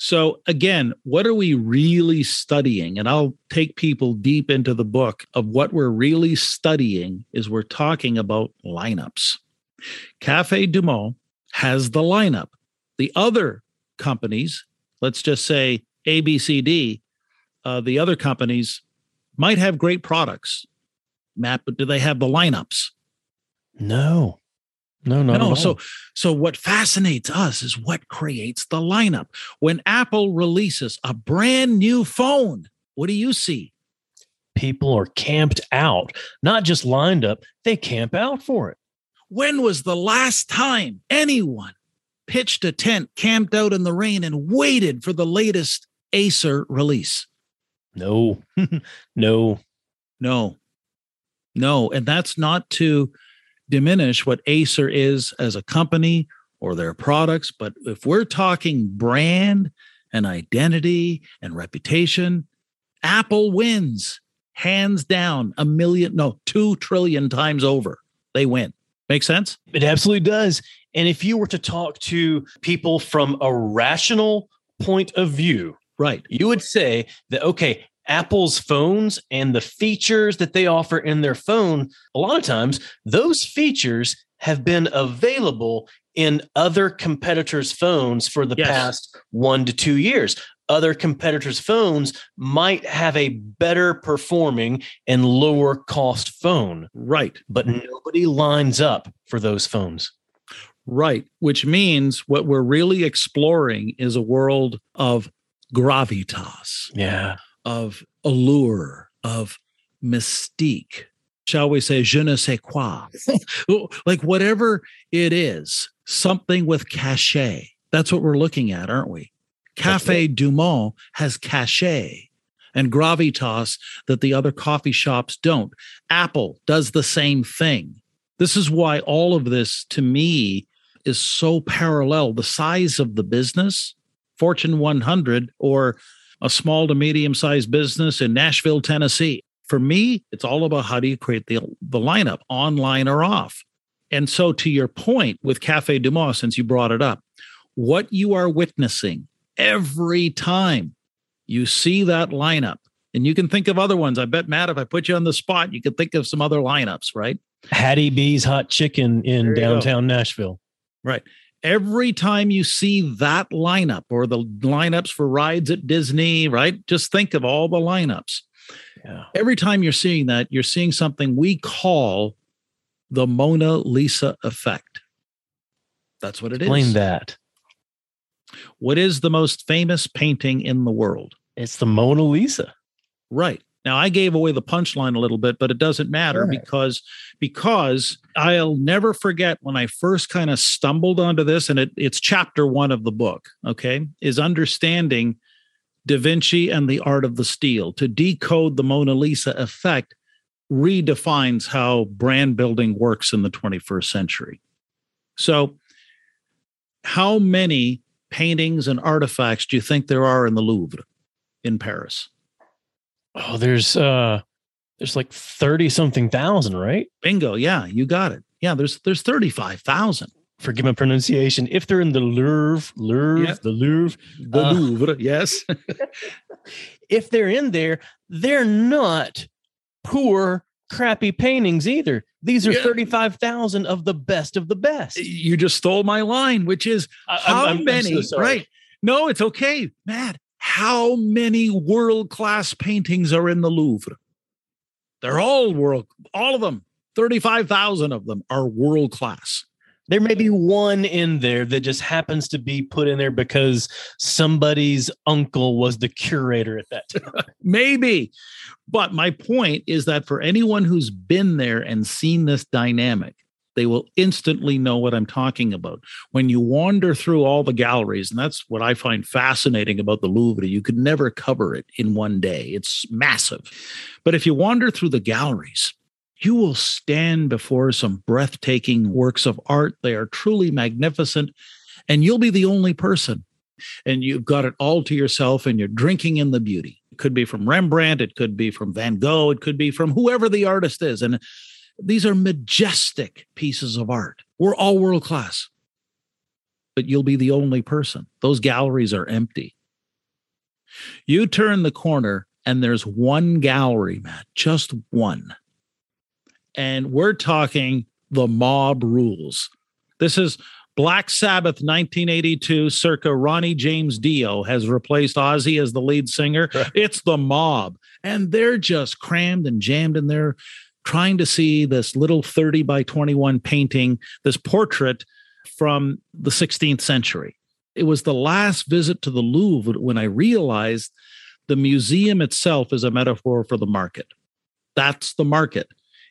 So, again, what are we really studying? And I'll take people deep into the book of what we're really studying is we're talking about lineups. Cafe Du Monde has the lineup. The other companies, let's just say ABCD, uh, the other companies might have great products, Matt, but do they have the lineups? No. No, not no. So, so what fascinates us is what creates the lineup. When Apple releases a brand new phone, what do you see? People are camped out, not just lined up; they camp out for it. When was the last time anyone pitched a tent, camped out in the rain, and waited for the latest Acer release? No, no, no, no. And that's not to diminish what Acer is as a company or their products. But if we're talking brand and identity and reputation, Apple wins hands down a million, no, two trillion times over. They win. Make sense? It absolutely does. And if you were to talk to people from a rational point of view, right, you would say that, okay, Apple's phones and the features that they offer in their phone, a lot of times those features have been available in other competitors' phones for the yes. past one to two years. Other competitors' phones might have a better performing and lower cost phone. Right. But nobody lines up for those phones. Right. Which means what we're really exploring is a world of gravitas. Yeah of allure, of mystique, shall we say, je ne sais quoi, like whatever it is, something with cachet. That's what we're looking at, aren't we? Cafe right. Du Monde has cachet and gravitas that the other coffee shops don't. Apple does the same thing. This is why all of this to me is so parallel. The size of the business, Fortune 100 or a small to medium sized business in Nashville, Tennessee. For me, it's all about how do you create the, the lineup, online or off. And so, to your point with Cafe Du Monde, since you brought it up, what you are witnessing every time you see that lineup, and you can think of other ones. I bet, Matt, if I put you on the spot, you could think of some other lineups, right? Hattie B's Hot Chicken in downtown go. Nashville. Right every time you see that lineup or the lineups for rides at Disney, right? Just think of all the lineups. Yeah. Every time you're seeing that, you're seeing something we call the Mona Lisa effect. That's what it Explain is. that. What is the most famous painting in the world? It's the Mona Lisa. Right. Now I gave away the punchline a little bit, but it doesn't matter right. because because I'll never forget when I first kind of stumbled onto this, and it, it's chapter one of the book. Okay, is understanding Da Vinci and the art of the steal to decode the Mona Lisa effect redefines how brand building works in the 21st century. So, how many paintings and artifacts do you think there are in the Louvre in Paris? Oh, there's uh there's like 30 something thousand, right? Bingo. Yeah, you got it. Yeah, there's there's 35,000. Forgive my pronunciation. If they're in the Louvre, Louvre, yeah. the Louvre, the uh, Louvre, yes. if they're in there, they're not poor, crappy paintings either. These are yeah. 35,000 of the best of the best. You just stole my line, which is how I'm, I'm, many, so right? No, it's okay, Matt. How many world class paintings are in the Louvre? They're all world, all of them. 35,000 of them are world class. There may be one in there that just happens to be put in there because somebody's uncle was the curator at that time. Maybe. But my point is that for anyone who's been there and seen this dynamic, they will instantly know what I'm talking about. When you wander through all the galleries, and that's what I find fascinating about the Louvre, you could never cover it in one day. It's massive. But if you wander through the galleries, you will stand before some breathtaking works of art. They are truly magnificent, and you'll be the only person. And you've got it all to yourself, and you're drinking in the beauty. It could be from Rembrandt, it could be from Van Gogh, it could be from whoever the artist is. And these are majestic pieces of art. We're all world class, but you'll be the only person. Those galleries are empty. You turn the corner and there's one gallery, Matt, just one. And we're talking the mob rules. This is Black Sabbath 1982, circa Ronnie James Dio has replaced Ozzy as the lead singer. Right. It's the mob. And they're just crammed and jammed in there trying to see this little 30 by 21 painting, this portrait from the 16th century. It was the last visit to the Louvre when I realized the museum itself is a metaphor for the market. That's the market.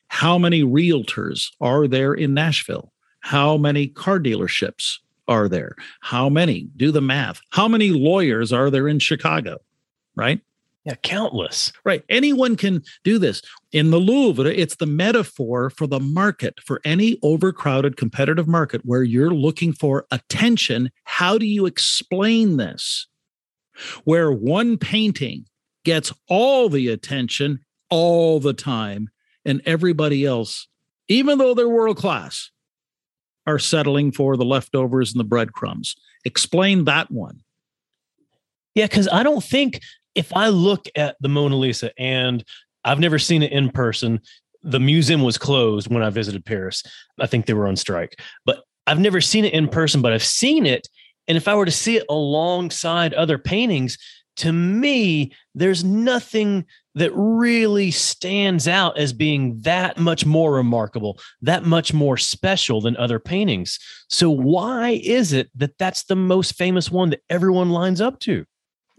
How many realtors are there in Nashville? How many car dealerships are there? How many? Do the math. How many lawyers are there in Chicago? Right? Yeah, countless. Right. Anyone can do this. In the Louvre, it's the metaphor for the market, for any overcrowded competitive market where you're looking for attention. How do you explain this? Where one painting gets all the attention all the time, and everybody else, even though they're world class, are settling for the leftovers and the breadcrumbs. Explain that one. Yeah, because I don't think if I look at the Mona Lisa and I've never seen it in person, the museum was closed when I visited Paris. I think they were on strike, but I've never seen it in person, but I've seen it. And if I were to see it alongside other paintings, to me, there's nothing that really stands out as being that much more remarkable, that much more special than other paintings. So, why is it that that's the most famous one that everyone lines up to?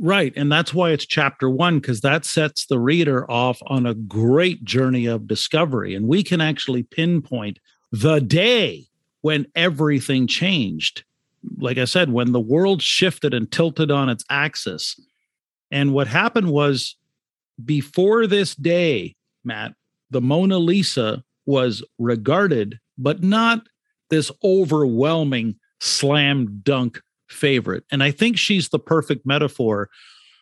Right. And that's why it's chapter one, because that sets the reader off on a great journey of discovery. And we can actually pinpoint the day when everything changed. Like I said, when the world shifted and tilted on its axis. And what happened was before this day, Matt, the Mona Lisa was regarded, but not this overwhelming slam dunk favorite. And I think she's the perfect metaphor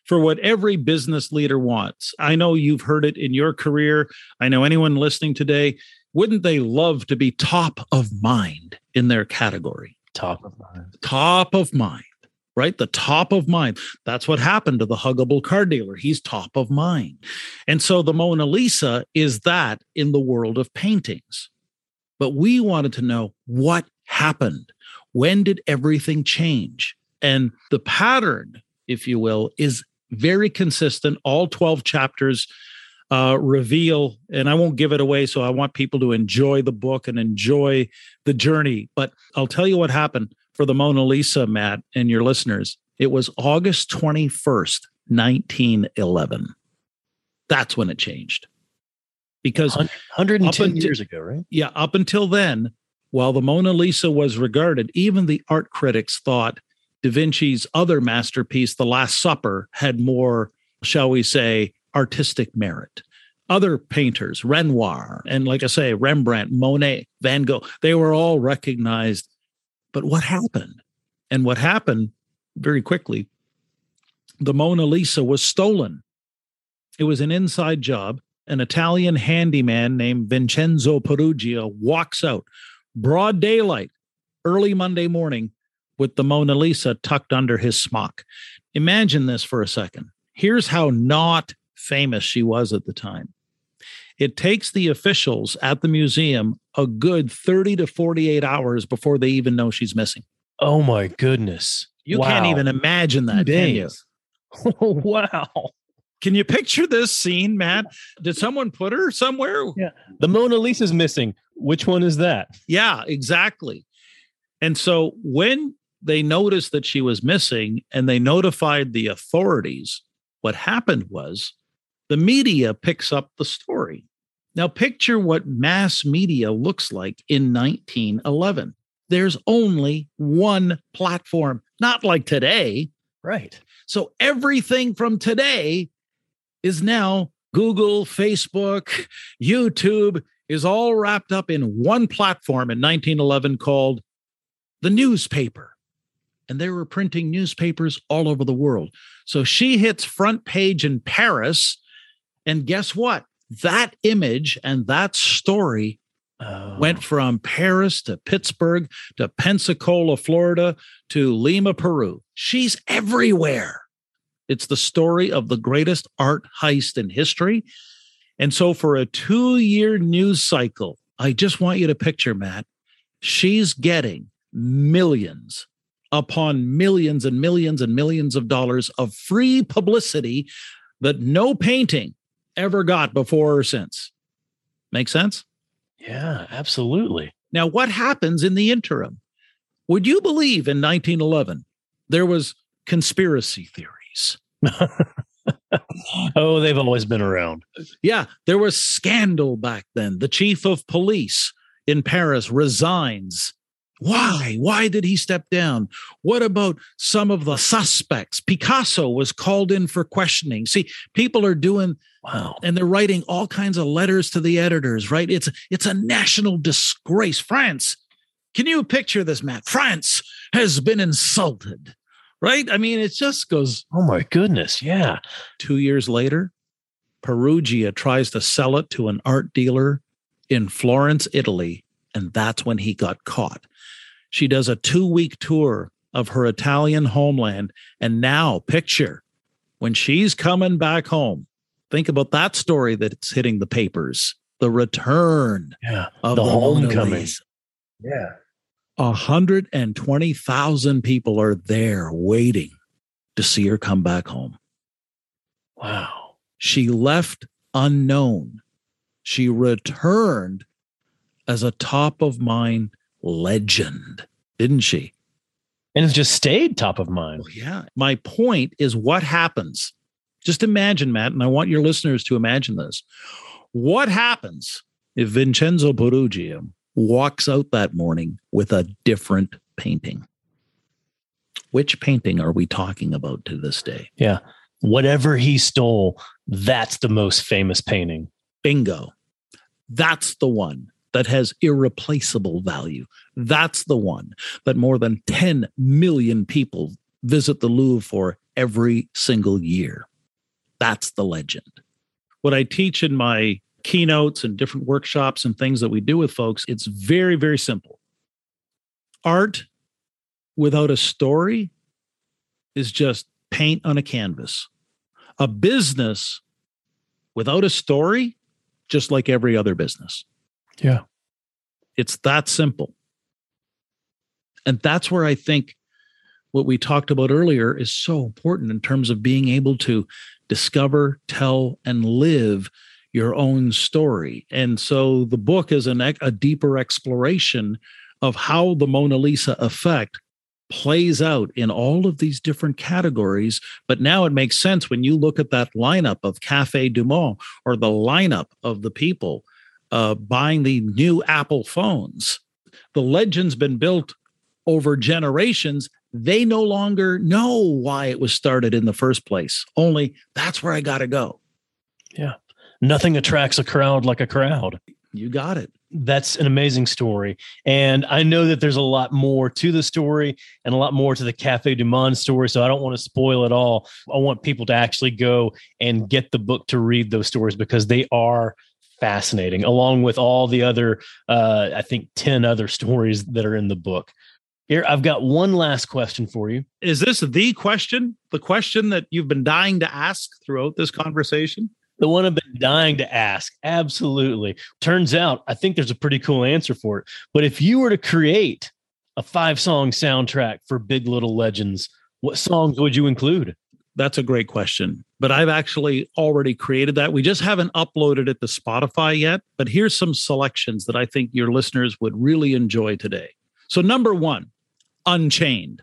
for what every business leader wants. I know you've heard it in your career. I know anyone listening today, wouldn't they love to be top of mind in their category? Top of mind. Top of mind, right? The top of mind. That's what happened to the huggable car dealer. He's top of mind. And so the Mona Lisa is that in the world of paintings. But we wanted to know what happened when did everything change? And the pattern, if you will, is very consistent. All 12 chapters uh, reveal, and I won't give it away. So I want people to enjoy the book and enjoy the journey. But I'll tell you what happened for the Mona Lisa, Matt, and your listeners. It was August 21st, 1911. That's when it changed. Because 110 until, years ago, right? Yeah, up until then, while the Mona Lisa was regarded, even the art critics thought Da Vinci's other masterpiece, The Last Supper, had more, shall we say, artistic merit. Other painters, Renoir, and like I say, Rembrandt, Monet, Van Gogh, they were all recognized. But what happened? And what happened very quickly, the Mona Lisa was stolen. It was an inside job. An Italian handyman named Vincenzo Peruggia walks out broad daylight, early Monday morning, with the Mona Lisa tucked under his smock. Imagine this for a second. Here's how not famous she was at the time. It takes the officials at the museum a good 30 to 48 hours before they even know she's missing. Oh my goodness. You wow. can't even imagine that, can you? Oh, wow. Can you picture this scene, Matt? Did someone put her somewhere? Yeah. The Mona Lisa's missing. Which one is that? Yeah, exactly. And so when they noticed that she was missing and they notified the authorities, what happened was the media picks up the story. Now, picture what mass media looks like in 1911. There's only one platform, not like today. Right. So everything from today is now Google, Facebook, YouTube is all wrapped up in one platform in 1911 called the newspaper. And they were printing newspapers all over the world. So she hits front page in Paris. And guess what? That image and that story oh. went from Paris to Pittsburgh to Pensacola, Florida to Lima, Peru. She's everywhere. It's the story of the greatest art heist in history. And so, for a two year news cycle, I just want you to picture, Matt, she's getting millions upon millions and millions and millions of dollars of free publicity that no painting ever got before or since. Make sense? Yeah, absolutely. Now, what happens in the interim? Would you believe in 1911 there was conspiracy theories? oh, they've always been around. Yeah, there was scandal back then. The chief of police in Paris resigns. Why? Why did he step down? What about some of the suspects? Picasso was called in for questioning. See, people are doing wow, and they're writing all kinds of letters to the editors, right? It's it's a national disgrace. France, can you picture this, Matt? France has been insulted, right? I mean, it just goes. Oh my goodness, yeah. Two years later, Peruggia tries to sell it to an art dealer in Florence, Italy, and that's when he got caught. She does a two week tour of her Italian homeland. And now, picture when she's coming back home, think about that story that's hitting the papers the return yeah, of the, the homecoming. Yeah. 120,000 people are there waiting to see her come back home. Wow. She left unknown. She returned as a top of mind legend, didn't she? And it's just stayed top of mind. Well, yeah. My point is what happens. Just imagine, Matt, and I want your listeners to imagine this. What happens if Vincenzo Peruggia walks out that morning with a different painting? Which painting are we talking about to this day? Yeah. Whatever he stole, that's the most famous painting. Bingo. That's the one that has irreplaceable value. That's the one that more than 10 million people visit the Louvre for every single year. That's the legend. What I teach in my keynotes and different workshops and things that we do with folks, it's very, very simple. Art without a story is just paint on a canvas. A business without a story, just like every other business. Yeah. It's that simple. And that's where I think what we talked about earlier is so important in terms of being able to discover, tell, and live your own story. And so the book is an, a deeper exploration of how the Mona Lisa effect plays out in all of these different categories. But now it makes sense when you look at that lineup of Cafe Du Monde or the lineup of the people uh, buying the new Apple phones. The legend's been built over generations. They no longer know why it was started in the first place. Only that's where I got to go. Yeah. Nothing attracts a crowd like a crowd. You got it. That's an amazing story. And I know that there's a lot more to the story and a lot more to the Cafe Du Monde story. So I don't want to spoil it all. I want people to actually go and get the book to read those stories because they are fascinating, along with all the other, uh, I think, 10 other stories that are in the book. Here, I've got one last question for you. Is this the question? The question that you've been dying to ask throughout this conversation? The one I've been dying to ask. Absolutely. Turns out, I think there's a pretty cool answer for it. But if you were to create a five song soundtrack for Big Little Legends, what songs would you include? That's a great question. But I've actually already created that. We just haven't uploaded it to Spotify yet. But here's some selections that I think your listeners would really enjoy today. So, number one, Unchained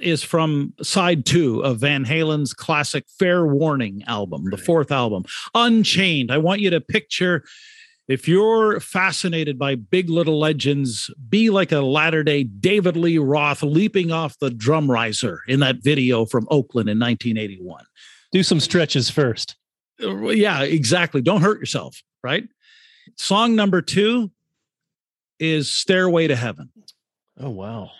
is from side two of Van Halen's classic Fair Warning album, the fourth album. Unchained. I want you to picture if you're fascinated by big little legends, be like a latter day David Lee Roth leaping off the drum riser in that video from Oakland in 1981. Do some stretches first. Uh, yeah, exactly. Don't hurt yourself, right? Song number two is Stairway to Heaven. Oh, wow.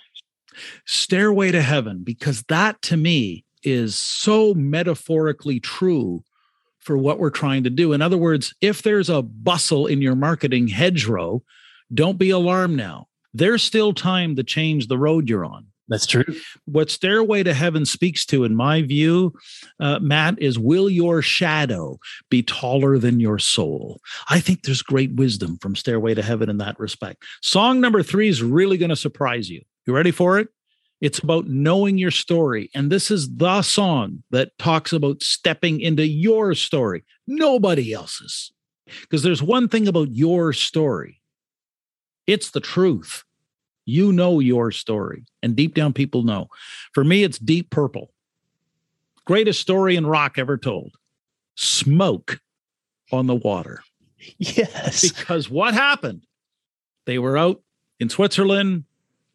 Stairway to Heaven, because that to me is so metaphorically true for what we're trying to do. In other words, if there's a bustle in your marketing hedgerow, don't be alarmed now. There's still time to change the road you're on. That's true. What Stairway to Heaven speaks to, in my view, uh, Matt, is will your shadow be taller than your soul? I think there's great wisdom from Stairway to Heaven in that respect. Song number three is really going to surprise you. You ready for it? It's about knowing your story. And this is the song that talks about stepping into your story, nobody else's. Because there's one thing about your story it's the truth. You know your story, and deep down, people know. For me, it's Deep Purple. Greatest story in rock ever told smoke on the water. Yes. Because what happened? They were out in Switzerland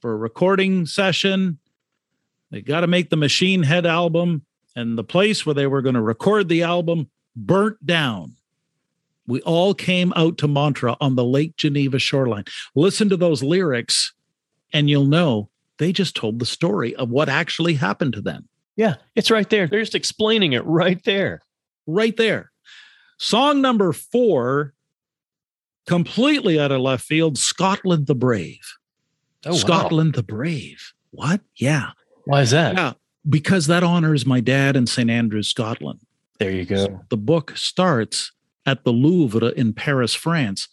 for a recording session. They got to make the Machine Head album, and the place where they were going to record the album burnt down. We all came out to Montreux on the Lake Geneva shoreline. Listen to those lyrics and you'll know they just told the story of what actually happened to them. Yeah, it's right there. They're just explaining it right there. Right there. Song number four, completely out of left field Scotland the Brave. Oh, Scotland wow. the Brave. What? Yeah. Why is that? Yeah. Because that honors my dad in St. Andrews, Scotland. There you go. The book starts at the Louvre in Paris, France.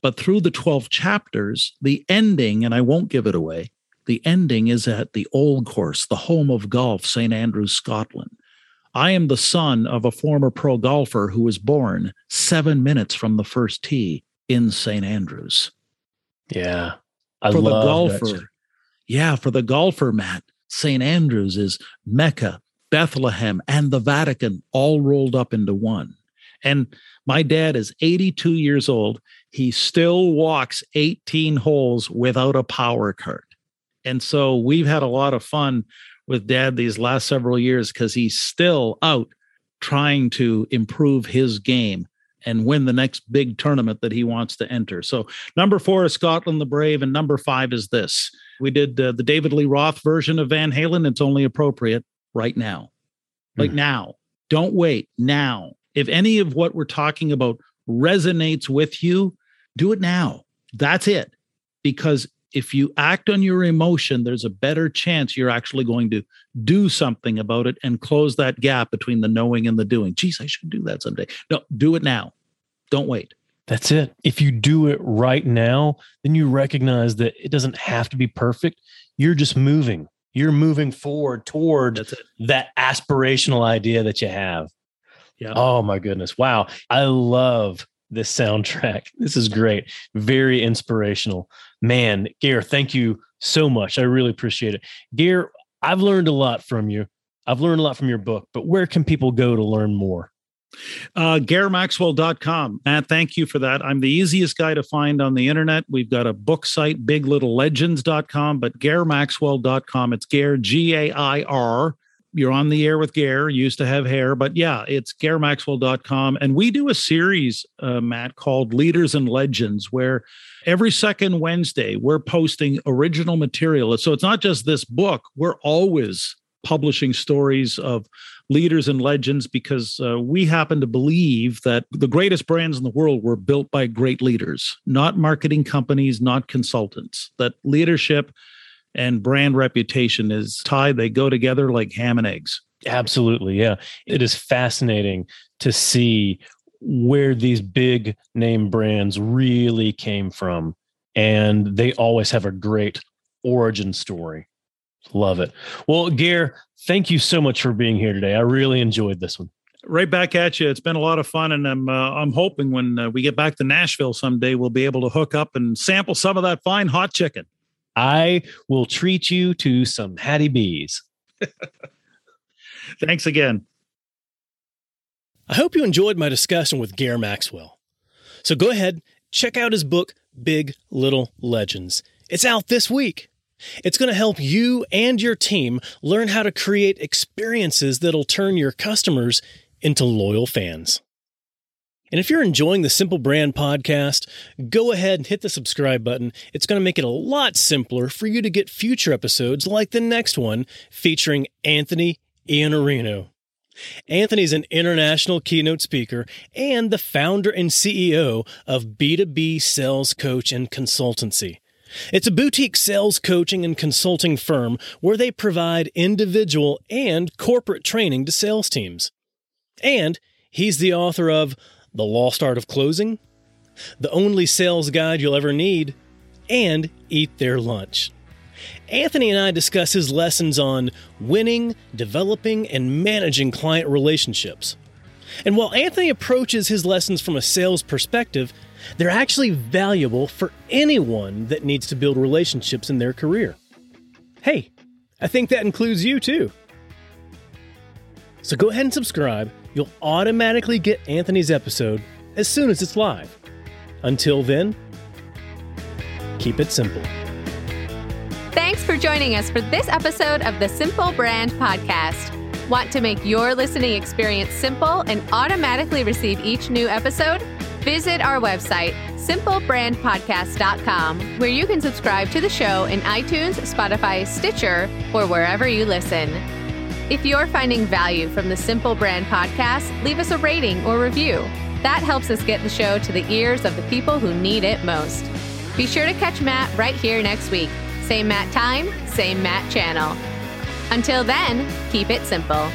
But through the 12 chapters, the ending, and I won't give it away, the ending is at the Old Course, the home of golf, St. Andrews, Scotland. I am the son of a former pro golfer who was born seven minutes from the first tee in St. Andrews. Yeah. I for the golfer. Yeah, for the golfer, Matt, St. Andrews is Mecca, Bethlehem, and the Vatican all rolled up into one. And my dad is 82 years old. He still walks 18 holes without a power cart. And so we've had a lot of fun with dad these last several years because he's still out trying to improve his game and win the next big tournament that he wants to enter. So, number four is Scotland the Brave, and number five is this. We did uh, the David Lee Roth version of Van Halen. It's only appropriate right now. Like Hmm. now. Don't wait. Now. If any of what we're talking about resonates with you, do it now. That's it. Because if you act on your emotion, there's a better chance you're actually going to do something about it and close that gap between the knowing and the doing. Geez, I should do that someday. No, do it now. Don't wait. That's it. If you do it right now, then you recognize that it doesn't have to be perfect. You're just moving. You're moving forward toward that aspirational idea that you have. Yeah. Oh my goodness. Wow. I love this soundtrack. This is great. Very inspirational. Man, Gair, thank you so much. I really appreciate it. Gair, I've learned a lot from you. I've learned a lot from your book, but where can people go to learn more? Uh, GairMaxwell.com. Matt, thank you for that. I'm the easiest guy to find on the internet. We've got a book site, BigLittleLegends.com, but GairMaxwell.com. It's Gair, G A I R. You're on the air with Gair. Used to have hair, but yeah, it's GairMaxwell.com. And we do a series, uh, Matt, called Leaders and Legends, where every second Wednesday we're posting original material. So it's not just this book, we're always publishing stories of leaders and legends because uh, we happen to believe that the greatest brands in the world were built by great leaders, not marketing companies, not consultants. That leadership and brand reputation is tied, they go together like ham and eggs. Absolutely. Yeah. It is fascinating to see where these big name brands really came from. And they always have a great origin story. Love it. Well, Gair, thank you so much for being here today. I really enjoyed this one. Right back at you. It's been a lot of fun, and I'm uh, I'm hoping when uh, we get back to Nashville someday, we'll be able to hook up and sample some of that fine hot chicken. I will treat you to some Hattie B's. Thanks again. I hope you enjoyed my discussion with Gair Maxwell. So go ahead, check out his book, Big Little Legends. It's out this week. It's going to help you and your team learn how to create experiences that'll turn your customers into loyal fans. And if you're enjoying the Simple Brand podcast, go ahead and hit the subscribe button. It's going to make it a lot simpler for you to get future episodes like the next one featuring Anthony Iannarino. Anthony's an international keynote speaker and the founder and CEO of B2B Sales Coach and Consultancy. It's a boutique sales coaching and consulting firm where they provide individual and corporate training to sales teams. And he's the author of The Lost Art of Closing, The Only Sales Guide You'll Ever Need, and Eat Their Lunch. Anthony and I discuss his lessons on winning, developing, and managing client relationships. And while Anthony approaches his lessons from a sales perspective, they're actually valuable for anyone that needs to build relationships in their career. Hey, I think that includes you too. So go ahead and subscribe. You'll automatically get Anthony's episode as soon as it's live. Until then, keep it simple. Thanks for joining us for this episode of the Simple Brand Podcast. Want to make your listening experience simple and automatically receive each new episode? Visit our website, simplebrandpodcast.com, where you can subscribe to the show in iTunes, Spotify, Stitcher, or wherever you listen. If you're finding value from the Simple Brand Podcast, leave us a rating or review. That helps us get the show to the ears of the people who need it most. Be sure to catch Matt right here next week. Same Matt time, same Matt channel. Until then, keep it simple.